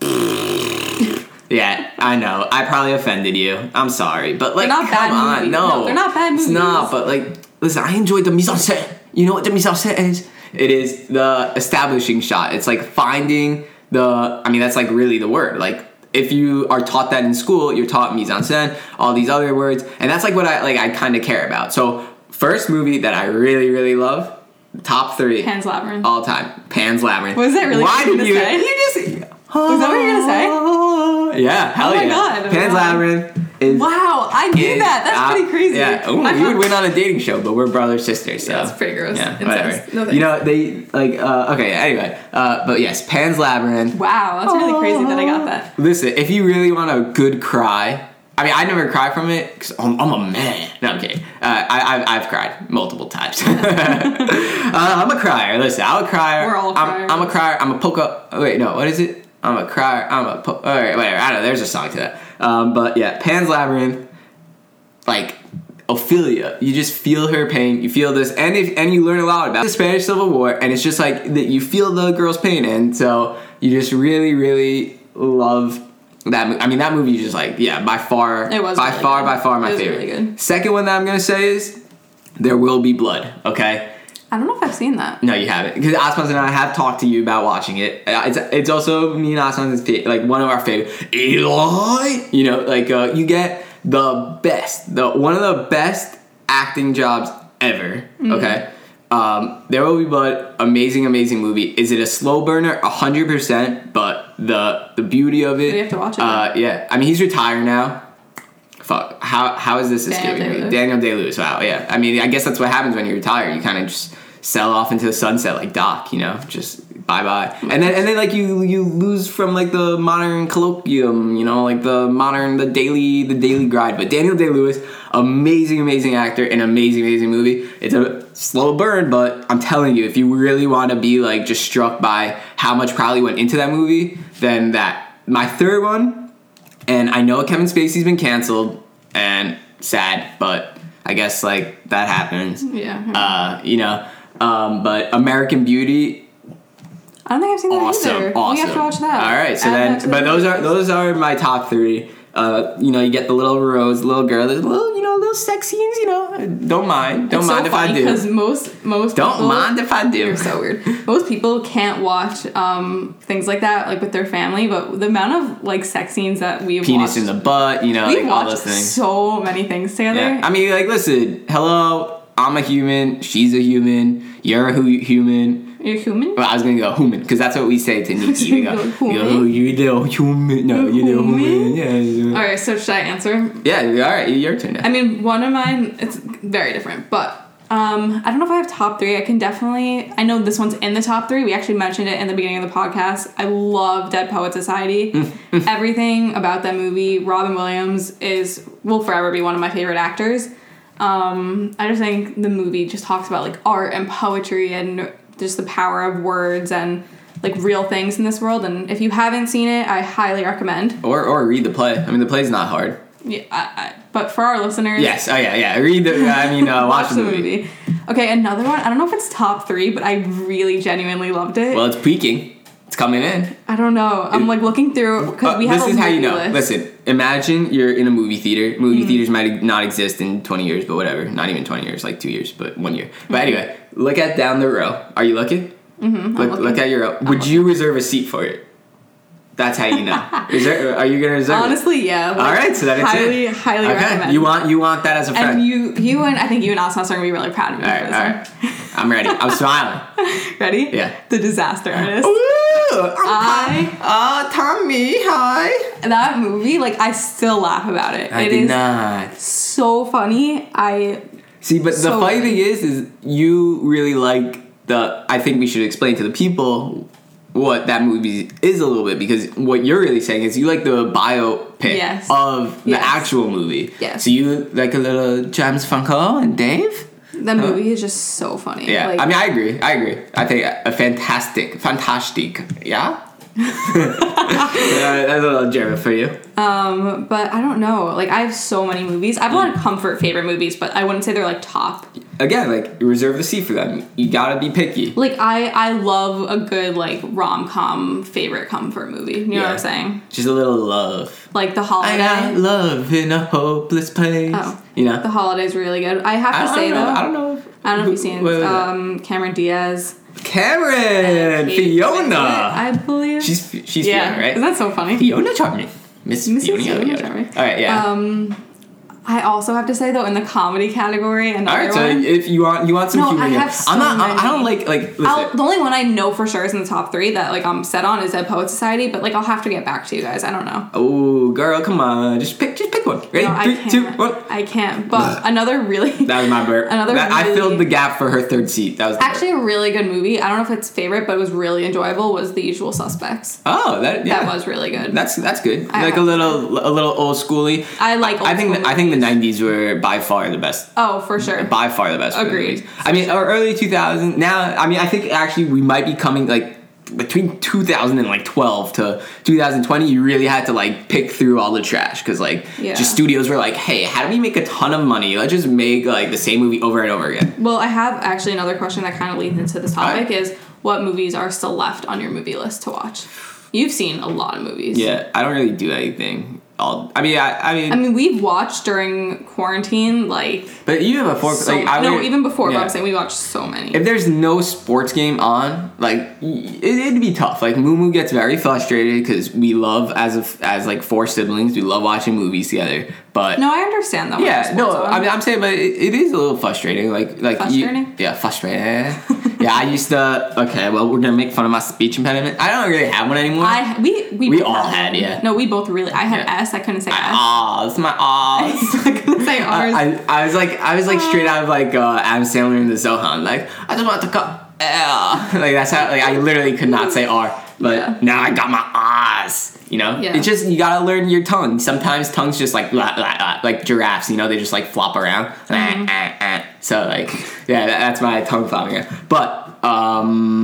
Speaker 1: yeah, I know. I probably offended you. I'm sorry, but like,
Speaker 2: They're not
Speaker 1: come
Speaker 2: bad
Speaker 1: on,
Speaker 2: movies.
Speaker 1: no,
Speaker 2: No, they're not bad movies.
Speaker 1: It's not. But like, listen, I enjoyed the mise en scène. You know what the mise en scène is? It is the establishing shot. It's like finding the. I mean, that's like really the word. Like, if you are taught that in school, you're taught mise en scène, all these other words, and that's like what I like. I kind of care about. So, first movie that I really, really love, top three
Speaker 2: Pan's Labyrinth.
Speaker 1: all time, Pan's Labyrinth.
Speaker 2: Was that really
Speaker 1: Why did
Speaker 2: were
Speaker 1: you?
Speaker 2: gonna say?
Speaker 1: You just.
Speaker 2: Was that what you were gonna
Speaker 1: say? Yeah, oh hell
Speaker 2: Oh my
Speaker 1: yeah.
Speaker 2: God,
Speaker 1: Pan's
Speaker 2: wow.
Speaker 1: Labyrinth is.
Speaker 2: Wow, I knew
Speaker 1: is
Speaker 2: that. That's
Speaker 1: out-
Speaker 2: pretty crazy.
Speaker 1: Yeah, Ooh, we would win on a dating show, but we're brother sisters. So
Speaker 2: Yeah, it's pretty gross.
Speaker 1: Yeah, whatever.
Speaker 2: No
Speaker 1: you know they like. Uh, okay, anyway, uh, but yes, Pan's Labyrinth.
Speaker 2: Wow, that's really crazy that I got that.
Speaker 1: Listen, if you really want a good cry, I mean, I never cry from it because I'm, I'm a man. No, I'm kidding. Uh, I, I've, I've cried multiple times. uh, I'm a crier. Listen, I'm a crier.
Speaker 2: We're all
Speaker 1: I'm, I'm a crier. I'm a poker. Oh, wait, no, what is it? I'm a crier. I'm a. Po- all right, whatever. I don't know. There's a song to that. Um, but yeah, Pan's Labyrinth, like Ophelia, you just feel her pain. You feel this, and if and you learn a lot about the Spanish Civil War, and it's just like that. You feel the girl's pain, and so you just really, really love that. I mean, that movie is just like yeah, by far,
Speaker 2: It was
Speaker 1: by
Speaker 2: really
Speaker 1: far,
Speaker 2: good.
Speaker 1: by far my favorite.
Speaker 2: really.
Speaker 1: Second one that I'm gonna say is There Will Be Blood. Okay.
Speaker 2: I don't know if I've seen that.
Speaker 1: No, you haven't, because Asmas and I have talked to you about watching it. Uh, It's, it's also me and Asmas is like one of our favorite. Eli, you know, like uh, you get the best, the one of the best acting jobs ever.
Speaker 2: Mm-hmm.
Speaker 1: Okay, um, There Will Be Blood, amazing, amazing movie. Is it a slow burner? hundred percent, but the the beauty of it.
Speaker 2: We have to watch it
Speaker 1: Uh, yeah, I mean he's retired now. Fuck. How how is this
Speaker 2: Daniel
Speaker 1: escaping me? Daniel Day Lewis. Wow. Yeah. I mean, I guess that's what happens when you retire. You kind of just sell off into the sunset like Doc. You know, just bye bye. And then and then like you you lose from like the modern colloquium. You know, like the modern the daily the daily grind. But Daniel Day Lewis, amazing amazing actor, an amazing amazing movie. It's a slow burn, but I'm telling you, if you really want to be like just struck by how much probably went into that movie, then that my third one and I know Kevin Spacey's been canceled and sad, but I guess like that happens.
Speaker 2: Yeah.
Speaker 1: Uh, you know, um, but American Beauty,
Speaker 2: I don't think I've seen that
Speaker 1: awesome,
Speaker 2: either.
Speaker 1: awesome.
Speaker 2: We have to watch that.
Speaker 1: All right, so then, but those are those are my top three. Uh, you know, you get the little rose, little girl. There's a little, you know, little sex scenes, you know, don't mind. Don't
Speaker 2: It's
Speaker 1: mind
Speaker 2: so
Speaker 1: if I do.
Speaker 2: because most most
Speaker 1: Don't
Speaker 2: people,
Speaker 1: mind if I do.
Speaker 2: You're so weird. Most people can't watch um, things like that like with their family, but the amount of like sex scenes that we've
Speaker 1: Penis
Speaker 2: watched,
Speaker 1: in the butt, you know,
Speaker 2: we've
Speaker 1: like all those things.
Speaker 2: so many things together.
Speaker 1: Yeah. I mean, like, listen, hello, I'm a human, she's a human, you're a hu- human.
Speaker 2: You're human.
Speaker 1: Well, I was gonna go human because that's what we say to Nikki. We go,
Speaker 2: You go,
Speaker 1: yo,
Speaker 2: human?
Speaker 1: you little human. No, you little
Speaker 2: Human?
Speaker 1: Yeah.
Speaker 2: All right, so should I answer?
Speaker 1: Yeah, all right, your turn.
Speaker 2: I mean, one of mine it's very different, but um, I don't know if I have top three. I can definitely. I know this one's in the top three. We actually mentioned it in the beginning of the podcast. I love Dead Poet Society. Everything about that movie, Robin Williams is will forever be one of my favorite actors. Um, I just think the movie just talks about like art and poetry and just the power of words and like real things in this world. And if you haven't seen it, I highly recommend.
Speaker 1: or or read the play. I mean, the play's not hard.
Speaker 2: Yeah, I, I, but for our listeners,
Speaker 1: Yes. Oh yeah, yeah. Read the. I mean, uh, watch, the movie.
Speaker 2: Okay, another one. I don't know if it's top three, but I really genuinely loved it.
Speaker 1: Well, it's peaking. It's coming in.
Speaker 2: I don't know. I'm like looking through because
Speaker 1: Uh,
Speaker 2: we have
Speaker 1: this is how you know.
Speaker 2: list.
Speaker 1: Listen, imagine you're in a movie theater. Movie
Speaker 2: Mm-hmm.
Speaker 1: theaters might not exist in 20 years, but whatever. Not even 20 years, like two years, but one year. But
Speaker 2: Mm-hmm.
Speaker 1: anyway, look at down the row. Are you looking? Mm-hmm, look,
Speaker 2: looking.
Speaker 1: look at your row. Would you reserve a seat for it? That's how you know. Is there, are you gonna reserve? it?
Speaker 2: Honestly, yeah. like,
Speaker 1: All right, so that it's
Speaker 2: highly,
Speaker 1: it.
Speaker 2: highly
Speaker 1: okay.
Speaker 2: recommend.
Speaker 1: You want you want that as a friend.
Speaker 2: and you, you and I think you and Asmas are gonna be really proud of me
Speaker 1: All right, for
Speaker 2: this
Speaker 1: all I'm ready. I'm smiling.
Speaker 2: Ready?
Speaker 1: Yeah.
Speaker 2: The Disaster Artist.
Speaker 1: Ooh,
Speaker 2: I
Speaker 1: uh, Tommy, hi.
Speaker 2: that movie, like I still laugh about it.
Speaker 1: I
Speaker 2: It
Speaker 1: did
Speaker 2: is
Speaker 1: not.
Speaker 2: so funny. I
Speaker 1: See, but the
Speaker 2: So
Speaker 1: funny
Speaker 2: funny.
Speaker 1: thing is, is you really like the. I think we should explain to the people what that movie is a little bit because what you're really saying is you like the biopic
Speaker 2: Yes.
Speaker 1: of the
Speaker 2: Yes.
Speaker 1: actual movie.
Speaker 2: Yes.
Speaker 1: So you like a little James Franco and Dave.
Speaker 2: that movie is just so funny.
Speaker 1: Yeah.
Speaker 2: Like,
Speaker 1: I mean, I agree. I agree. I think a fantastic, fantastic. Yeah. Yeah that's a little German for you.
Speaker 2: Um, but I don't know. Like I have so many movies. I have a lot of comfort favorite movies, but I wouldn't say they're like top.
Speaker 1: Again, like reserve the seat for them. You gotta be picky.
Speaker 2: Like I I love a good like rom com favorite comfort movie. You know what I'm saying?
Speaker 1: Just a little love.
Speaker 2: Like the holiday.
Speaker 1: I got love in a hopeless place.
Speaker 2: Oh.
Speaker 1: You know?
Speaker 2: The holiday's really good. I have to
Speaker 1: I
Speaker 2: say
Speaker 1: know.
Speaker 2: though.
Speaker 1: I don't know. If,
Speaker 2: I don't know if you've seen
Speaker 1: Wait, wait, wait.
Speaker 2: um, Cameron Diaz.
Speaker 1: Karen, Fiona.
Speaker 2: I believe.
Speaker 1: she's she's
Speaker 2: yeah.
Speaker 1: Fiona, right?
Speaker 2: Isn't that so funny?
Speaker 1: Fiona Charming. Miss
Speaker 2: Mrs.
Speaker 1: Fiona.
Speaker 2: Fiona
Speaker 1: Fiona.
Speaker 2: Charming.
Speaker 1: All right, yeah.
Speaker 2: Um, I also have to say though, in the comedy category, another
Speaker 1: All right, so
Speaker 2: one.
Speaker 1: if you want you want some
Speaker 2: No,
Speaker 1: humor,
Speaker 2: I have so
Speaker 1: I'm not. I'm, I don't like like.
Speaker 2: I'll, the only one I know for sure is in the top three that like I'm set on is Dead Poet Society, but like I'll have to get back to you guys. I don't know.
Speaker 1: oh, girl, come on, just pick just pick one. Ready?
Speaker 2: No, I
Speaker 1: Three,
Speaker 2: can't.
Speaker 1: two, one.
Speaker 2: I can't. But another really,
Speaker 1: That was my burp.
Speaker 2: Another
Speaker 1: That- I filled the gap for her third seat. That was the burp.
Speaker 2: actually a really good movie. I don't know if it's favorite, but it was really enjoyable. Was The Usual Suspects.
Speaker 1: Oh, that yeah.
Speaker 2: That was really good.
Speaker 1: That's that's good.
Speaker 2: I
Speaker 1: like a little a little old schooly.
Speaker 2: I like.
Speaker 1: I think I think the '90s were by far the best.
Speaker 2: Oh, for sure.
Speaker 1: By far the best.
Speaker 2: Agreed.
Speaker 1: I mean, or early 2000s. Now, I mean, I think actually we might be coming like between 2000 and like 12 to 2020. You really had to like pick through all the trash because like
Speaker 2: Yeah.
Speaker 1: just studios were like, hey, how do we make a ton of money? Let's just make like the same movie over and over again.
Speaker 2: Well, I have actually another question that kind of leads into this topic
Speaker 1: Alright.
Speaker 2: is what movies are still left on your movie list to watch? You've seen a lot of movies.
Speaker 1: Yeah, I don't really do anything. All I mean, I, I mean,
Speaker 2: I mean, we've watched during quarantine, like,
Speaker 1: but even before,
Speaker 2: so,
Speaker 1: like, I
Speaker 2: no,
Speaker 1: would-
Speaker 2: even before,
Speaker 1: yeah.
Speaker 2: but I'm saying we watched so many.
Speaker 1: if there's no sports game on, like it, it'd be tough. Like Moo gets very frustrated because we love as a, as like four siblings, we love watching movies together. But
Speaker 2: no, I understand that.
Speaker 1: yeah, no,
Speaker 2: on.
Speaker 1: I mean I'm saying, but it, it is a little frustrating. Like like you- yeah, frustrating. yeah, I used to. Okay, well we're gonna make fun of my speech impediment. I don't really have one anymore.
Speaker 2: I we we,
Speaker 1: We all
Speaker 2: had
Speaker 1: had, yeah.
Speaker 2: No, we both really. I had
Speaker 1: Yeah.
Speaker 2: S. I couldn't say S.
Speaker 1: Ah, it's my ahs.
Speaker 2: I couldn't say R's.
Speaker 1: I, I, I was like I was like straight out of like uh, Adam Sandler in the Zohan. Like I just want to cut. Like that's how like I literally could not say R, but
Speaker 2: Yeah.
Speaker 1: now I got my R's. You know,
Speaker 2: Yeah.
Speaker 1: it's just you gotta learn your tongue. Sometimes tongues just like blah, blah, blah, like giraffes. You know, they just like flop around.
Speaker 2: Mm-hmm.
Speaker 1: So like yeah, that, that's my tongue flopping. But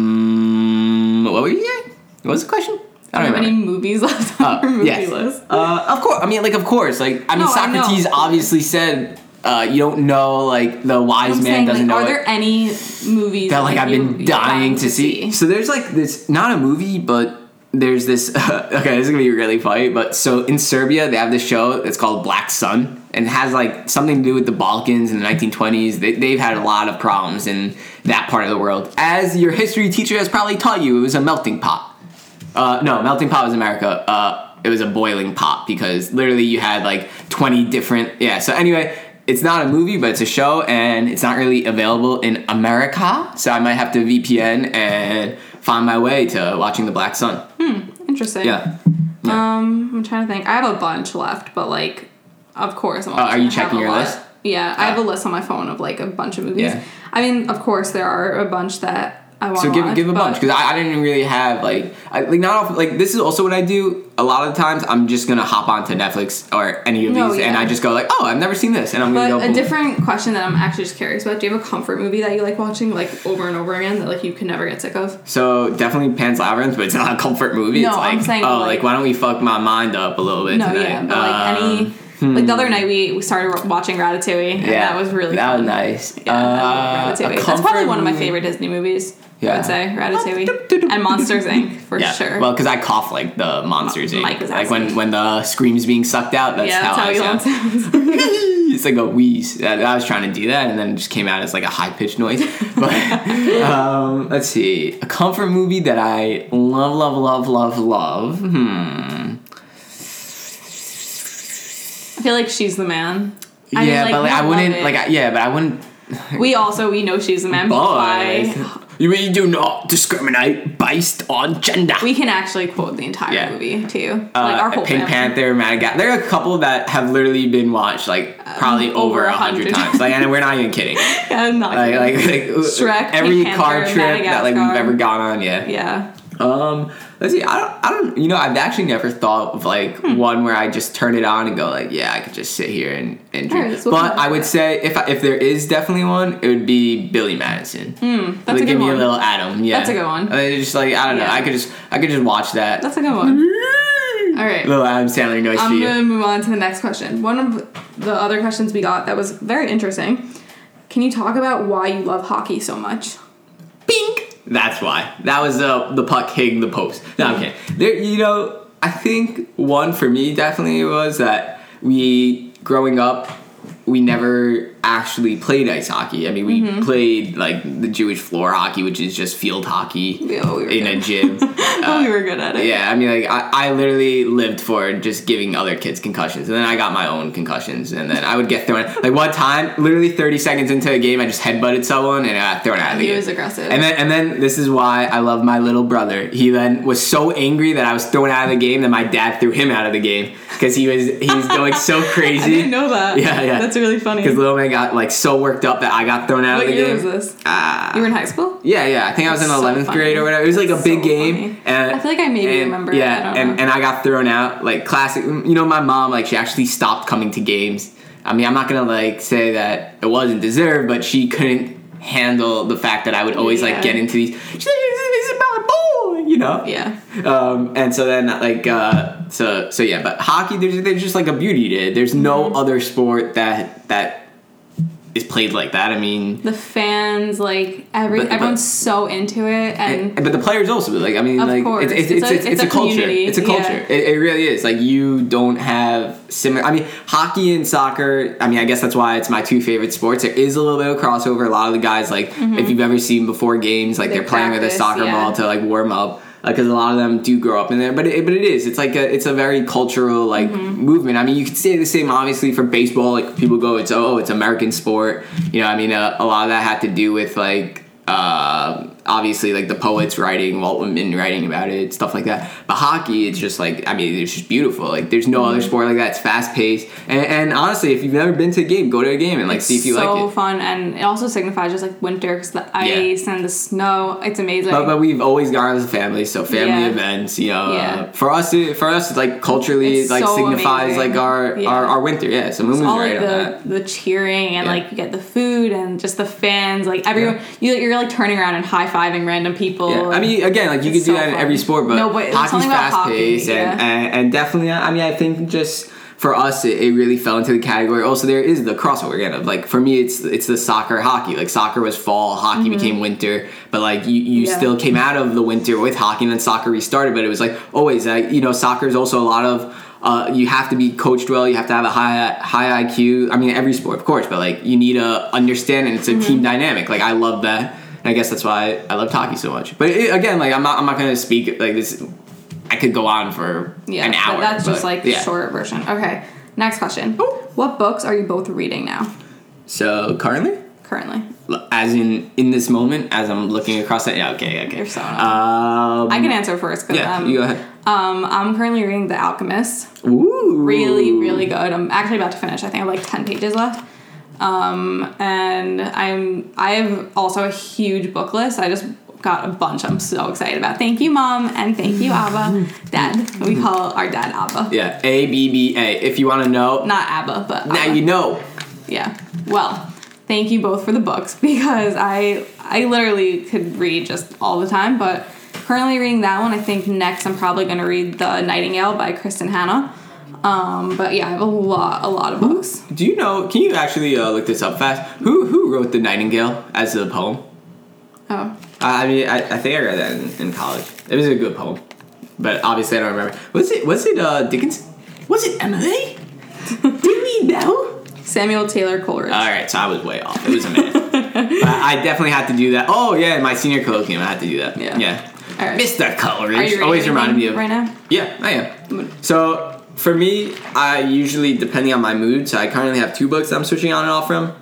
Speaker 1: um, what were you saying? What was the question? I
Speaker 2: Do you
Speaker 1: don't
Speaker 2: have any movies left on
Speaker 1: Uh,
Speaker 2: your movie
Speaker 1: yes.
Speaker 2: list?
Speaker 1: Uh, of course. I mean, like, of course. Like, I mean,
Speaker 2: No, I.
Speaker 1: Socrates obviously said, uh, "You don't know, like, the wise
Speaker 2: I'm
Speaker 1: man
Speaker 2: saying,
Speaker 1: doesn't
Speaker 2: like,
Speaker 1: know."
Speaker 2: are
Speaker 1: it."
Speaker 2: there any movies
Speaker 1: that like I've been dying to see. So there's like this not a movie, but there's this. okay, this is gonna be really funny, but so in Serbia they have this show that's called Black Sun, and has like something to do with the Balkans in the 1920s. They, they've had a lot of problems in that part of the world. As your history teacher has probably taught you, it was a melting pot. Uh, no, melting pot was America. Uh, it was a boiling pot because literally you had like 20 different. Yeah. So anyway, it's not a movie, but it's a show, and it's not really available in America. So I might have to VPN and find my way to watching the Black Sun. Hmm.
Speaker 2: Interesting.
Speaker 1: Yeah.
Speaker 2: Um, I'm trying to think. I have a bunch left, but like, of course, I'm.
Speaker 1: Oh, are you checking your list?
Speaker 2: Yeah, I have
Speaker 1: Ah.
Speaker 2: a list on my phone of like a bunch of movies.
Speaker 1: Yeah.
Speaker 2: I mean, of course, there are a bunch that I want.
Speaker 1: So give
Speaker 2: watch,
Speaker 1: give a bunch because I, I didn't really have like I, like not often, like this is also what I do. A lot of times I'm just gonna hop onto Netflix or any of
Speaker 2: No,
Speaker 1: these and. I just go like, oh, I've never seen this, and I'm gonna
Speaker 2: But
Speaker 1: go.
Speaker 2: a
Speaker 1: boom.
Speaker 2: different question that I'm actually just curious about: Do you have a comfort movie that you like watching like over and over again that like you can never get sick of?
Speaker 1: So definitely Pan's Labyrinth, but it's not a comfort movie.
Speaker 2: No,
Speaker 1: it's like,
Speaker 2: I'm saying,
Speaker 1: oh,
Speaker 2: like-
Speaker 1: like, why don't we fuck my mind up a little bit
Speaker 2: No,
Speaker 1: tonight?
Speaker 2: yeah, but like
Speaker 1: Um,
Speaker 2: any. Like the other night, we, we started watching Ratatouille, and that was really
Speaker 1: that
Speaker 2: fun.
Speaker 1: was nice.
Speaker 2: Yeah,
Speaker 1: Uh,
Speaker 2: Ratatouille. That's probably one of my favorite Disney movies. I would say Ratatouille and Monsters Inc. for
Speaker 1: Yeah,
Speaker 2: sure.
Speaker 1: well, because I cough like the monsters. Inc.
Speaker 2: is
Speaker 1: like when when the scream's being sucked out. That's
Speaker 2: yeah,
Speaker 1: how,
Speaker 2: that's how
Speaker 1: I sound.
Speaker 2: sounds.
Speaker 1: it's like a wheeze. I, I was trying to do that, and then it just came out as like a high pitched noise. But um, let's see, a comfort movie that I love, love, love, love, love. Hmm.
Speaker 2: I feel like she's the man. I
Speaker 1: yeah,
Speaker 2: mean, like,
Speaker 1: but like I wouldn't like. I, yeah, but I wouldn't.
Speaker 2: We also we know she's the man by
Speaker 1: You really do not discriminate based on gender.
Speaker 2: we can actually quote the entire
Speaker 1: Yeah.
Speaker 2: movie too.
Speaker 1: Uh,
Speaker 2: like our whole
Speaker 1: Pink
Speaker 2: family.
Speaker 1: Panther, Madagascar. There are a couple that have literally been watched like probably
Speaker 2: Um,
Speaker 1: over a hundred times. Like, and we're not even kidding.
Speaker 2: Yeah, I'm not
Speaker 1: Like, like,
Speaker 2: kidding.
Speaker 1: like
Speaker 2: Shrek,
Speaker 1: every
Speaker 2: Pink
Speaker 1: car
Speaker 2: Panther,
Speaker 1: trip that like we've ever gone on. Yeah.
Speaker 2: yeah.
Speaker 1: Um, let's see. I don't. I don't. You know, I've actually never thought of like
Speaker 2: Hmm.
Speaker 1: one where I just turn it on and go like, yeah, I could just sit here and and drink.
Speaker 2: Alright, so
Speaker 1: but I would say if I, if there is definitely one, it would be Billy Madison.
Speaker 2: Hmm, That's
Speaker 1: like,
Speaker 2: a good
Speaker 1: give me
Speaker 2: one.
Speaker 1: a little Adam. Yeah,
Speaker 2: That's a good one.
Speaker 1: I mean, just like I don't know.
Speaker 2: Yeah.
Speaker 1: I could just I could just watch that.
Speaker 2: That's a good one. All right.
Speaker 1: Little Adam Sandler noise
Speaker 2: I'm gonna move on to the next question. One of the other questions we got that was very interesting. Can you talk about why you love hockey so much?
Speaker 1: Bink. That's why. That was uh, the puck hitting the post. No, kidding. There, you know, I think one for me definitely was that we growing up, we never actually played ice hockey. I mean, we
Speaker 2: Mm-hmm.
Speaker 1: played like the Jewish floor hockey, which is just field hockey
Speaker 2: Yeah, we
Speaker 1: in a
Speaker 2: good.
Speaker 1: gym.
Speaker 2: we were good at it.
Speaker 1: Yeah, I mean, like I, I literally lived for just giving other kids concussions, and then I got my own concussions, and then I would get thrown. Like one time, literally thirty seconds into a game, I just headbutted someone and I got thrown out of the
Speaker 2: He
Speaker 1: game.
Speaker 2: He was aggressive.
Speaker 1: And then, and then this is why I love my little brother. He then was so angry that I was thrown out of the game that my dad threw him out of the game because he was he was going so crazy.
Speaker 2: I didn't know that.
Speaker 1: Yeah, yeah.
Speaker 2: That's really funny.
Speaker 1: Because little man got like so worked up that I got thrown out
Speaker 2: What
Speaker 1: of the game.
Speaker 2: was this?
Speaker 1: Ah.
Speaker 2: You were in high school?
Speaker 1: Yeah, yeah. I think I was in
Speaker 2: That's so
Speaker 1: eleventh grade or whatever. It was like a
Speaker 2: That's
Speaker 1: big
Speaker 2: so
Speaker 1: game,
Speaker 2: funny.
Speaker 1: and
Speaker 2: I feel like I maybe
Speaker 1: and-
Speaker 2: remember it.
Speaker 1: Yeah, and
Speaker 2: know.
Speaker 1: and I got thrown out. Like classic. You know, my mom like she actually stopped coming to games. I mean, I'm not gonna like say that it wasn't deserved, but she couldn't handle the fact that I would always like get into these. She's like, this is my boy, you know.
Speaker 2: Yeah.
Speaker 1: Um, and so then like uh, so so yeah, but hockey there's there's just like a beauty to it. There's no
Speaker 2: Mm-hmm.
Speaker 1: other sport that that is played like that. I mean,
Speaker 2: The fans, like every
Speaker 1: But- but-
Speaker 2: everyone's so into it and
Speaker 1: And- but the players also like I mean
Speaker 2: Of
Speaker 1: like
Speaker 2: course.
Speaker 1: it's it's,
Speaker 2: It's
Speaker 1: it's,
Speaker 2: a-
Speaker 1: it's, a,
Speaker 2: a
Speaker 1: culture it's a culture
Speaker 2: yeah.
Speaker 1: it, it really is like you don't have similar I mean hockey and soccer I mean I guess that's why it's my two favorite sports there is a little bit of crossover a lot of the guys like if you've ever seen before games like
Speaker 2: Mm-hmm. They
Speaker 1: they're playing with a soccer
Speaker 2: yeah.
Speaker 1: ball to like warm up because a lot of them do grow up in there but it, but it is it's like a it's a very cultural like
Speaker 2: Mm-hmm.
Speaker 1: movement I mean you could say the same obviously for baseball like people go it's oh it's American sport you know I mean uh, a lot of that had to do with like uh, obviously like the poets writing, Walt Whitman writing about it, stuff like that. But hockey, it's just like I mean, it's just beautiful. Like there's no other sport like that. It's fast paced, and, and honestly, if you've never been to a game, go to a game and like see if you
Speaker 2: so
Speaker 1: like it.
Speaker 2: So fun and it also signifies just like winter because the ice and the snow. It's amazing.
Speaker 1: But, but we've always gone as a family, so family
Speaker 2: Yeah.
Speaker 1: events, you know.
Speaker 2: Yeah.
Speaker 1: Uh, for us, it, for us, it's like culturally,
Speaker 2: It's
Speaker 1: like
Speaker 2: so
Speaker 1: signifies
Speaker 2: amazing.
Speaker 1: like our,
Speaker 2: Yeah.
Speaker 1: our our winter. Yeah, so Moon was
Speaker 2: all
Speaker 1: right
Speaker 2: like
Speaker 1: on that.
Speaker 2: the the cheering and
Speaker 1: Yeah.
Speaker 2: like you get the food and just the fans like everyone you you're like turning around and high fiving random people.
Speaker 1: Yeah, I mean, again, like you could
Speaker 2: It's
Speaker 1: do
Speaker 2: so
Speaker 1: that in every sport, but,
Speaker 2: No, but
Speaker 1: hockey's fast paced,
Speaker 2: hockey,
Speaker 1: and,
Speaker 2: yeah.
Speaker 1: and and definitely, I mean, I think just for us, it, it really fell into the category. Also, there is the crossover again of like for me, it's it's the soccer hockey. Like soccer was fall, hockey became winter, but like you, you
Speaker 2: Yeah.
Speaker 1: still came out of the winter with hockey, and then soccer restarted. But it was like always, uh, you know, soccer is also a lot of. Uh, you have to be coached well. You have to have a high high IQ. I mean, every sport, of course, but like you need to understand, and it's a team dynamic. Like I love that, and I guess that's why I love hockey so much. But it, again, like I'm not I'm not gonna speak like this. I could go on for
Speaker 2: Yeah,
Speaker 1: an
Speaker 2: but
Speaker 1: hour.
Speaker 2: that's just like
Speaker 1: yeah.
Speaker 2: short version. Okay, next question.
Speaker 1: Oh.
Speaker 2: What books are you both reading now?
Speaker 1: So currently,
Speaker 2: Currently,
Speaker 1: as in in this moment, as I'm looking across that, yeah, okay, okay.
Speaker 2: You're so
Speaker 1: Um,
Speaker 2: I can answer first. 'cause,
Speaker 1: yeah,
Speaker 2: um,
Speaker 1: you go ahead.
Speaker 2: um, I'm currently reading The Alchemist.
Speaker 1: Ooh,
Speaker 2: Really, really good. I'm actually about to finish. I think I have like ten pages left. Um, and I'm I have also a huge book list. I just got a bunch. I'm so excited about. Thank you, mom, and thank you, Abba, dad. We call our dad Abba,
Speaker 1: Yeah, A B B A. If you want to know,
Speaker 2: not Abba, but
Speaker 1: now you know.
Speaker 2: Yeah. Well, thank you both for the books because I I literally could read just all the time, but currently reading that one. I think next I'm probably going to read The Nightingale by Kristin Hannah. Um, but yeah, I have a lot a lot of books.
Speaker 1: Do you know? Can you actually uh, look this up fast? Who who wrote the Nightingale as a poem?
Speaker 2: Oh.
Speaker 1: I mean, I, I think I read that in, in college. It was a good poem, but obviously I don't remember. Was it was it uh, Dickens? Was it Emily? Did we know?
Speaker 2: Samuel Taylor Coleridge.
Speaker 1: All right, so I was way off. It was a minute. but I definitely had to do that. Oh yeah, my senior colloquium, I had to do that.
Speaker 2: Yeah.
Speaker 1: Yeah.
Speaker 2: All right.
Speaker 1: Mr.
Speaker 2: Are you
Speaker 1: Coleridge
Speaker 2: reading
Speaker 1: always reminded me of.
Speaker 2: right now?
Speaker 1: Yeah, I am. So for me, I usually depending on my mood. So I currently have two books that I'm switching on and off from.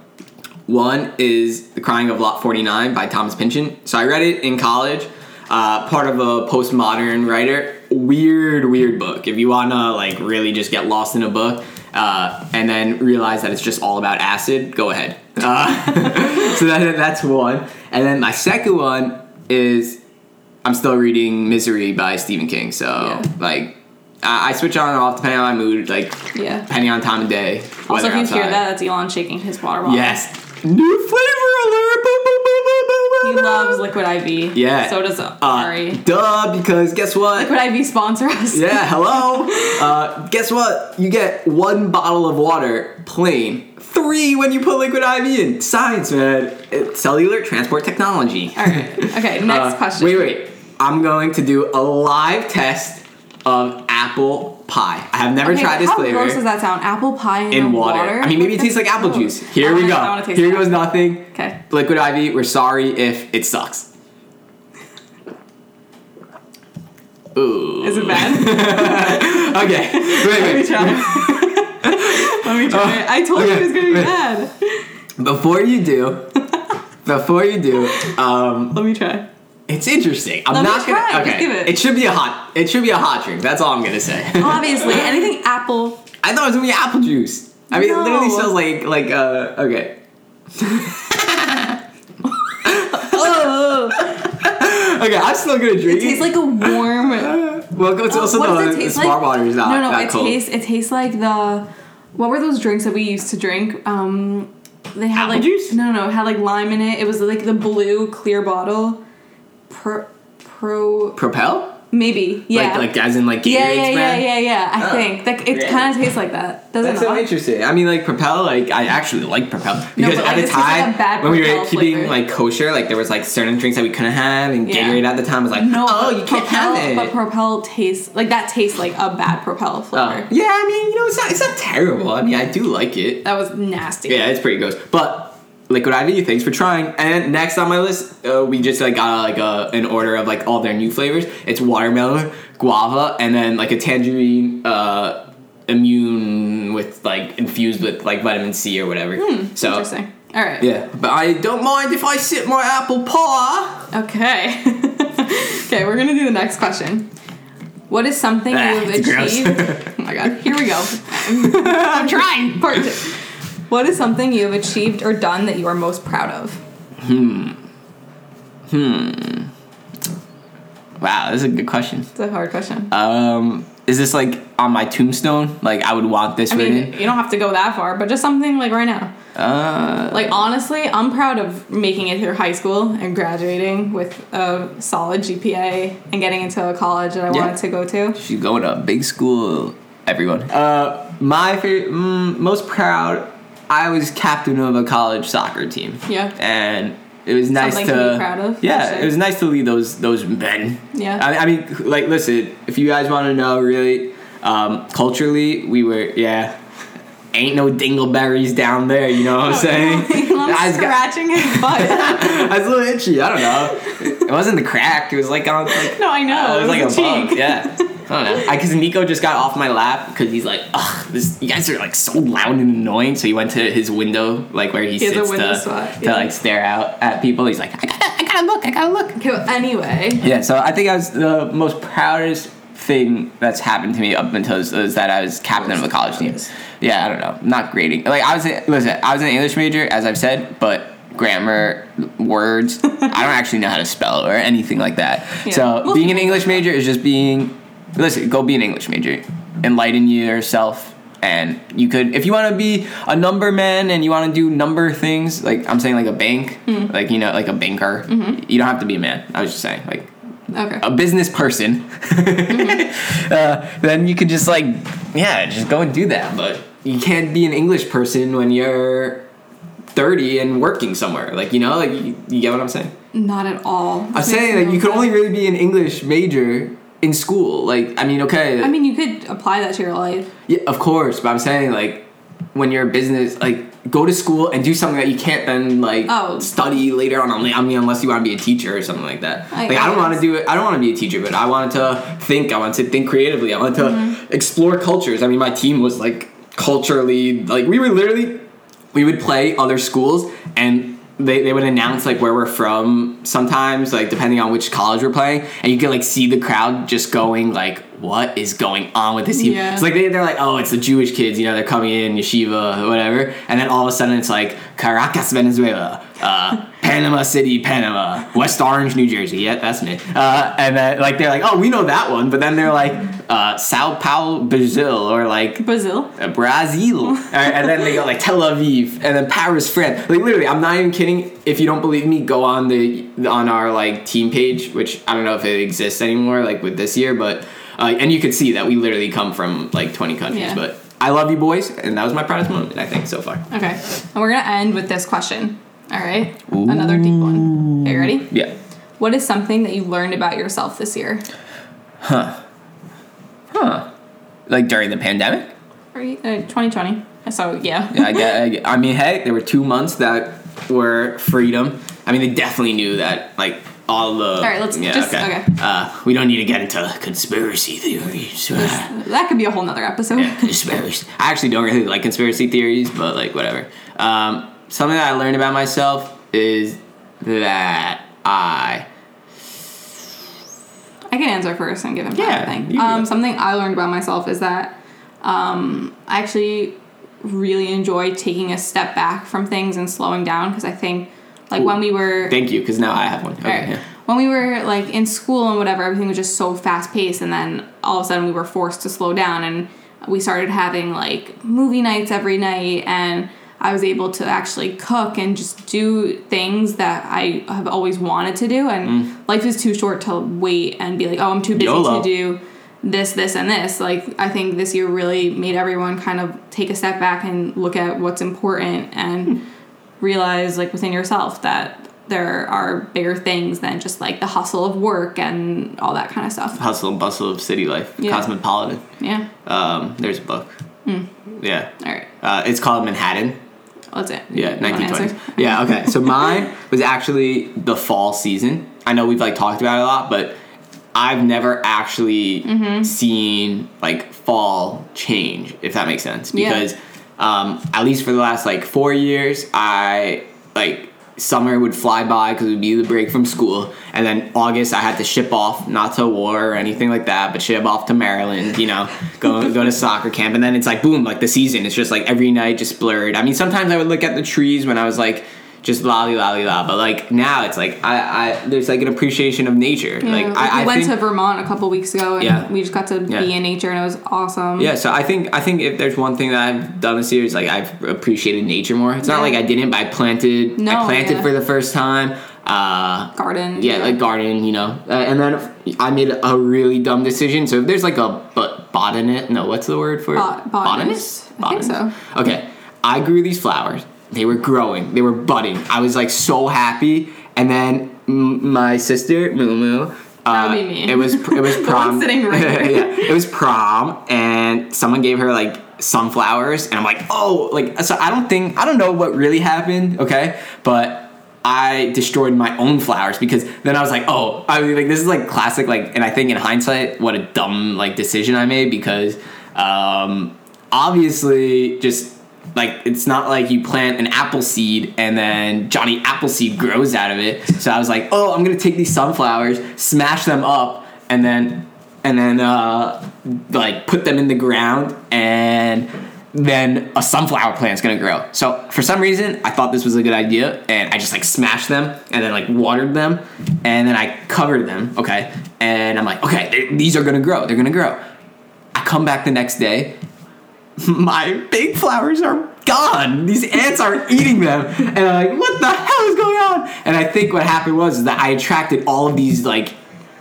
Speaker 1: One is The Crying of Lot 49 by Thomas Pynchon. So I read it in college. Uh, part of a postmodern writer. Weird, weird book. If you wanna like really just get lost in a book, uh, and then realize that it's just all about acid, go ahead. Uh, so that, that's one. And then my second one is I'm still reading Misery by Stephen King. So
Speaker 2: Yeah.
Speaker 1: like I, I switch on and off depending on my mood, like
Speaker 2: Yeah.
Speaker 1: depending on time of day.
Speaker 2: Also, if you hear that, that's Elon shaking his water bottle.
Speaker 1: Yes. New flavor alert! Boom, boom, boom, boom, boom,
Speaker 2: He loves Liquid IV.
Speaker 1: Yeah.
Speaker 2: So does
Speaker 1: Uh,
Speaker 2: Ari.
Speaker 1: duh, because guess what?
Speaker 2: Liquid IV sponsor us.
Speaker 1: Yeah, hello. uh, guess what? You get one bottle of water plain. Three when you put liquid IV in. Science, man. It's cellular transport technology.
Speaker 2: All right. Okay. Next
Speaker 1: Uh,
Speaker 2: question.
Speaker 1: Wait, wait. I'm going to do a live test of apple pie. I have never
Speaker 2: Okay,
Speaker 1: tried this
Speaker 2: how
Speaker 1: flavor How
Speaker 2: gross does that sound? Apple pie in, the
Speaker 1: water. I mean, maybe it tastes like apple juice. Here we go. Here goes nothing.
Speaker 2: Okay.
Speaker 1: Liquid IV. We're sorry if it sucks. Ooh.
Speaker 2: Is it bad?
Speaker 1: Okay. Wait,
Speaker 2: Let me try. Let me try. I told you it was gonna be
Speaker 1: wait.
Speaker 2: bad.
Speaker 1: Before you do, before you do, um,
Speaker 2: Let me try.
Speaker 1: It's interesting. I'm
Speaker 2: Let me
Speaker 1: not
Speaker 2: try,
Speaker 1: gonna.
Speaker 2: just
Speaker 1: Okay.
Speaker 2: give it.
Speaker 1: should be a hot. It should be a hot drink. That's all I'm gonna say.
Speaker 2: Obviously, anything apple.
Speaker 1: I thought it was gonna be apple juice. I mean, it literally
Speaker 2: No.
Speaker 1: smells like like uh. Okay.
Speaker 2: Oh,
Speaker 1: Okay, I'm still gonna drink.
Speaker 2: it tastes like a warm.
Speaker 1: Well, it's also
Speaker 2: what does
Speaker 1: the,
Speaker 2: it taste
Speaker 1: the smart
Speaker 2: like?
Speaker 1: water is not
Speaker 2: no, no,
Speaker 1: that
Speaker 2: it
Speaker 1: cold.
Speaker 2: tastes. It tastes like the. What were those drinks that we used to drink? Um, they had
Speaker 1: Apple
Speaker 2: like
Speaker 1: juice?
Speaker 2: no, no, it had like lime in it. It was like the blue clear bottle. Pro, pro,
Speaker 1: Propel?
Speaker 2: maybe yeah.
Speaker 1: Like, like as in like Gatorade's
Speaker 2: yeah, yeah, yeah,
Speaker 1: brand?
Speaker 2: yeah, yeah. I
Speaker 1: Oh,
Speaker 2: think that it kind of tastes like that. Doesn't
Speaker 1: That's
Speaker 2: it?
Speaker 1: so interesting. I mean, like Propel, like I actually like Propel because
Speaker 2: but,
Speaker 1: at
Speaker 2: like,
Speaker 1: the
Speaker 2: like
Speaker 1: time
Speaker 2: bad
Speaker 1: when we were keeping
Speaker 2: flavor.
Speaker 1: like kosher, like there was like certain drinks that we couldn't have, and
Speaker 2: Yeah.
Speaker 1: Gatorade at the time was like,
Speaker 2: No,
Speaker 1: oh, you can't
Speaker 2: Propel,
Speaker 1: have it.
Speaker 2: But Propel tastes like that tastes like a bad Propel
Speaker 1: Oh.
Speaker 2: flavor.
Speaker 1: yeah, I mean, you know, it's not it's not terrible. I mean, I do like it.
Speaker 2: That was nasty.
Speaker 1: Yeah, it's pretty gross. But Liquid IV, thanks for trying. And next on my list, uh, we just like got like a, an order of like all their new flavors. It's watermelon, guava, and then like a tangerine uh, immune with like infused with like vitamin C or whatever. so
Speaker 2: Hmm, Interesting. All right.
Speaker 1: yeah, but I don't mind if I sip my apple pie.
Speaker 2: Okay. okay, we're gonna do the next question. What is something
Speaker 1: Ah,
Speaker 2: you have
Speaker 1: it's gross.
Speaker 2: achieved? oh my god, here we go. I'm, I'm trying. Part two. What is something you have achieved or done that you are most proud of? Hmm. Hmm.
Speaker 1: Wow, that's a good question.
Speaker 2: It's a hard question.
Speaker 1: Um, is this like on my tombstone? Like I would want this
Speaker 2: I mean,
Speaker 1: written?
Speaker 2: you don't have to go that far, but just something like right now.
Speaker 1: Uh,
Speaker 2: Like honestly, I'm proud of making it through high school and graduating with a solid GPA and getting into a college that I
Speaker 1: Yeah.
Speaker 2: wanted to go to.
Speaker 1: she's going to a big school everyone. Uh, my favorite, mm, most proud. I was captain of a college soccer team.
Speaker 2: Yeah.
Speaker 1: and it was nice
Speaker 2: Something
Speaker 1: to,
Speaker 2: be proud of,
Speaker 1: Yeah,
Speaker 2: sure.
Speaker 1: it was nice to lead those those men.
Speaker 2: Yeah.
Speaker 1: I, I mean, like, listen, if you guys want to know, really, um, culturally, we were yeah. Ain't no dingleberries down there, you know what I'm saying?
Speaker 2: I'm
Speaker 1: I was got-
Speaker 2: scratching his butt.
Speaker 1: I was a little itchy. I don't know. It wasn't the crack. It was like on like
Speaker 2: no, I know.
Speaker 1: uh, it was like a
Speaker 2: the
Speaker 1: bug.
Speaker 2: cheek.
Speaker 1: Yeah. I don't know. Because Nico just got off my lap because he's like, ugh, this, you guys are like so loud and annoying. So he went to his window, like where he,
Speaker 2: He
Speaker 1: sits to,
Speaker 2: spot,
Speaker 1: to
Speaker 2: yeah.
Speaker 1: like stare out at people. He's like, I gotta, I gotta look, I gotta look.
Speaker 2: Okay, well, anyway.
Speaker 1: Yeah. So I think I was the most proudest thing that's happened to me up until is, is that I was captain of a college team. Yeah, I don't know. Not grading. Like I was, in, listen, I was an English major, as I've said, but grammar, words, I don't actually know how to spell or anything like that.
Speaker 2: Yeah.
Speaker 1: So
Speaker 2: Most
Speaker 1: being an English major is just being, listen, go be an English major, enlighten yourself. And you could, if you want to be a number man and you want to do number things, like I'm saying, like a bank,
Speaker 2: Mm.
Speaker 1: like you know, like a banker, you don't have to be a man. I was just saying, like
Speaker 2: Okay.
Speaker 1: a business person, uh, then you could just like, yeah, just go and do that. But you can't be an English person when you're 30 and working somewhere. Like, you know, like, you, you get what I'm saying?
Speaker 2: Not at all.
Speaker 1: I'm saying, like, you could only really be an English major in school. Like, I mean, okay.
Speaker 2: I mean, you could apply that to your life.
Speaker 1: Yeah, of course, but I'm saying like when you're a business, like go to school and do something that you can't then like
Speaker 2: Oh.
Speaker 1: study later on. I mean, unless you want to be a teacher or something like that.
Speaker 2: I
Speaker 1: like I don't want to do it. I don't want to be a teacher, but I wanted to think. I wanted to think creatively. I wanted to
Speaker 2: Mm-hmm.
Speaker 1: explore cultures. I mean, my team was like culturally like we were literally we would play other schools and. They, they would announce like where we're from sometimes like depending on which college we're playing and you could like see the crowd just going like what is going on with this team
Speaker 2: Yeah.
Speaker 1: it's like they, they're like, oh, it's the Jewish kids, you know, they're coming in, yeshiva, whatever. And then all of a sudden it's like Caracas, Venezuela, uh, Panama City, Panama, West Orange, New Jersey. Yeah, that's me. Uh, and then like they're like, oh, we know that one. But then they're like, uh, Sao Paulo, Brazil, or like
Speaker 2: Brazil.
Speaker 1: uh, Brazil. And then they go like Tel Aviv, and then Paris, France. Like literally, I'm not even kidding. If you don't believe me, go on the on our like team page, which I don't know if it exists anymore, like with this year, but uh, and you can see that we literally come from like 20 countries.
Speaker 2: Yeah.
Speaker 1: But I love you, boys, and that was my proudest moment, I think, so far.
Speaker 2: Okay. And we're going to end with this question. All right. Another deep one. Okay, you ready?
Speaker 1: Yeah.
Speaker 2: What is something that you learned about yourself this year? Huh. Huh.
Speaker 1: Like during the pandemic.
Speaker 2: Are you, uh, 2020. So, yeah.
Speaker 1: Yeah, I, get, I, get- I mean, hey, there were two months that were freedom. I mean, they definitely knew that, like, all the. All
Speaker 2: right, let's just- okay.
Speaker 1: Uh, we don't need to get into conspiracy theories.
Speaker 2: That could be a whole nother episode.
Speaker 1: Yeah, conspiracy. I actually don't really like conspiracy theories, but like whatever. Um, something that I learned about myself is that I
Speaker 2: I can answer first and give him
Speaker 1: Yeah, you
Speaker 2: Um, something I learned about myself is that um, I actually really enjoy taking a step back from things and slowing down because I think, like, when we were.
Speaker 1: thank you because now I have one. Okay,
Speaker 2: Alright.
Speaker 1: yeah.
Speaker 2: When we were like in school and whatever, everything was just so fast paced, and then all of a sudden we were forced to slow down, and we started having like movie nights every night, and I was able to actually cook and just do things that I have always wanted to do, and life is too short to wait and be like, oh, I'm too busy
Speaker 1: YOLO.
Speaker 2: to do this, this, and this. Like I think this year really made everyone kind of take a step back and look at what's important and realize like within yourself that there are bigger things than just like the hustle of work and all that kind of stuff.
Speaker 1: Hustle and bustle of city life,
Speaker 2: Yeah.
Speaker 1: cosmopolitan.
Speaker 2: Yeah.
Speaker 1: Um, there's a book. Yeah.
Speaker 2: All right.
Speaker 1: Uh, it's called Manhattan.
Speaker 2: That's it.
Speaker 1: Yeah, 1920s. Yeah, okay. So mine was actually the fall season. I know we've like talked about it a lot, but I've never actually
Speaker 2: Mm-hmm.
Speaker 1: seen like fall change, if that makes sense.
Speaker 2: Yeah.
Speaker 1: Because um, at least for the last like four years, I like summer would fly by because it would be the break from school, and then August I had to ship off, not to war or anything like that, but ship off to Maryland. You know, go go to soccer camp, and then it's like boom, like the season. It's just like every night just blurred. I mean, sometimes I would look at the trees when I was like. Just lolly lolly la, but like now it's like I, I there's like an appreciation of nature.
Speaker 2: Yeah,
Speaker 1: like
Speaker 2: like,
Speaker 1: I,
Speaker 2: we
Speaker 1: I
Speaker 2: went
Speaker 1: think,
Speaker 2: to Vermont a couple weeks ago and
Speaker 1: Yeah.
Speaker 2: we just got to
Speaker 1: Yeah.
Speaker 2: be in nature and it was awesome.
Speaker 1: Yeah, so I think I think if there's one thing that I've done this year is like I've appreciated nature more. It's not like I didn't, but I planted.
Speaker 2: No,
Speaker 1: I planted for the first time. uh,
Speaker 2: Garden.
Speaker 1: yeah, like garden, you know. Uh, and then I made a really dumb decision. So if there's like a but botanist, no, what's the word for it?
Speaker 2: Bot- botanist? I think so.
Speaker 1: Okay, I grew these flowers. They were growing. They were budding. I was like so happy. And then m- my sister, Moo Moo.
Speaker 2: That would
Speaker 1: uh. It was it was prom.
Speaker 2: sitting right
Speaker 1: yeah, it was prom, and someone gave her like sunflowers, and I'm like, oh, like so. I don't think I don't know what really happened. Okay, but I destroyed my own flowers because then I was like, oh, I mean, like this is like classic, like, and I think in hindsight, what a dumb like decision I made because um, obviously just like it's not like you plant an apple seed and then Johnny Appleseed grows out of it. So I was like, oh, I'm gonna take these sunflowers, smash them up, and then and then uh, like put them in the ground and then a sunflower plant's gonna grow. So for some reason, I thought this was a good idea, and I just like smashed them and then like watered them, and then I covered them. Okay, and I'm like, okay, these are gonna grow. They're gonna grow. I come back the next day. My big flowers are gone. These ants are eating them, and I'm like, what the hell is going on? And I think what happened was that I attracted all of these like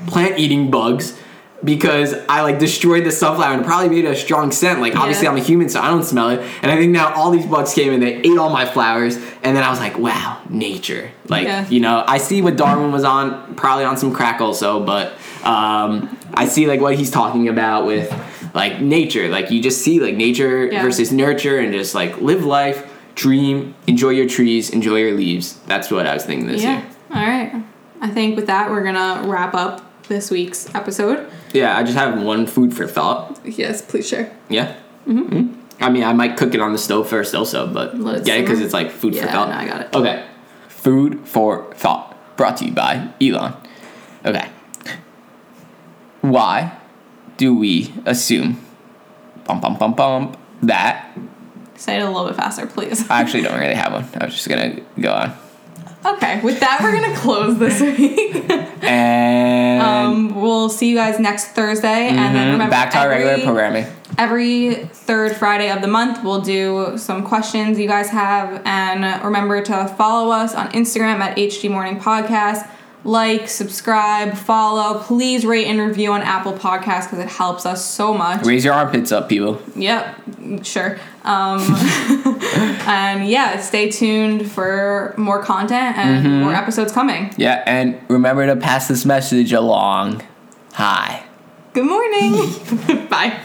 Speaker 1: plant eating bugs because I like destroyed the sunflower and probably made a strong scent. Like obviously
Speaker 2: Yeah.
Speaker 1: I'm a human, so I don't smell it. And I think now all these bugs came and they ate all my flowers. And then I was like, wow, nature. Like
Speaker 2: Yeah.
Speaker 1: you know, I see what Darwin was on, probably on some crack also, but um, I see like what he's talking about with like nature. Like you just see like nature
Speaker 2: Yeah.
Speaker 1: versus nurture, and just like live life, dream, enjoy your trees, enjoy your leaves. That's what I was thinking this
Speaker 2: Yeah.
Speaker 1: year.
Speaker 2: All right. I think with that, we're gonna wrap up this week's episode.
Speaker 1: Yeah, I just have one food for thought.
Speaker 2: Yes, please share.
Speaker 1: Yeah. Mm-hmm. I mean, I might cook it on the stove first, also, but
Speaker 2: Let it
Speaker 1: yeah, because it's like food for thought.
Speaker 2: no, I got it.
Speaker 1: Okay. Food for thought. Brought to you by Elon. Okay. Why do we assume, bum bum bum bum, that
Speaker 2: Say it a little bit faster, please.
Speaker 1: I actually don't really have one. I was just gonna go on.
Speaker 2: Okay, with that, we're gonna close this week.
Speaker 1: And
Speaker 2: um, we'll see you guys next Thursday, and then
Speaker 1: mhm,
Speaker 2: remember
Speaker 1: back to our regular programming.
Speaker 2: Every third Friday of the month, we'll do some questions you guys have, and remember to follow us on Instagram at HD Morning Podcast. Like, subscribe, follow. Please rate and review on Apple Podcasts because it helps us so much.
Speaker 1: Raise your armpits up, people.
Speaker 2: Yep, sure. Um, and yeah, stay tuned for more content and
Speaker 1: Mm-hmm.
Speaker 2: more episodes coming.
Speaker 1: Yeah, and remember to pass this message along. Hi.
Speaker 2: Good morning. Bye.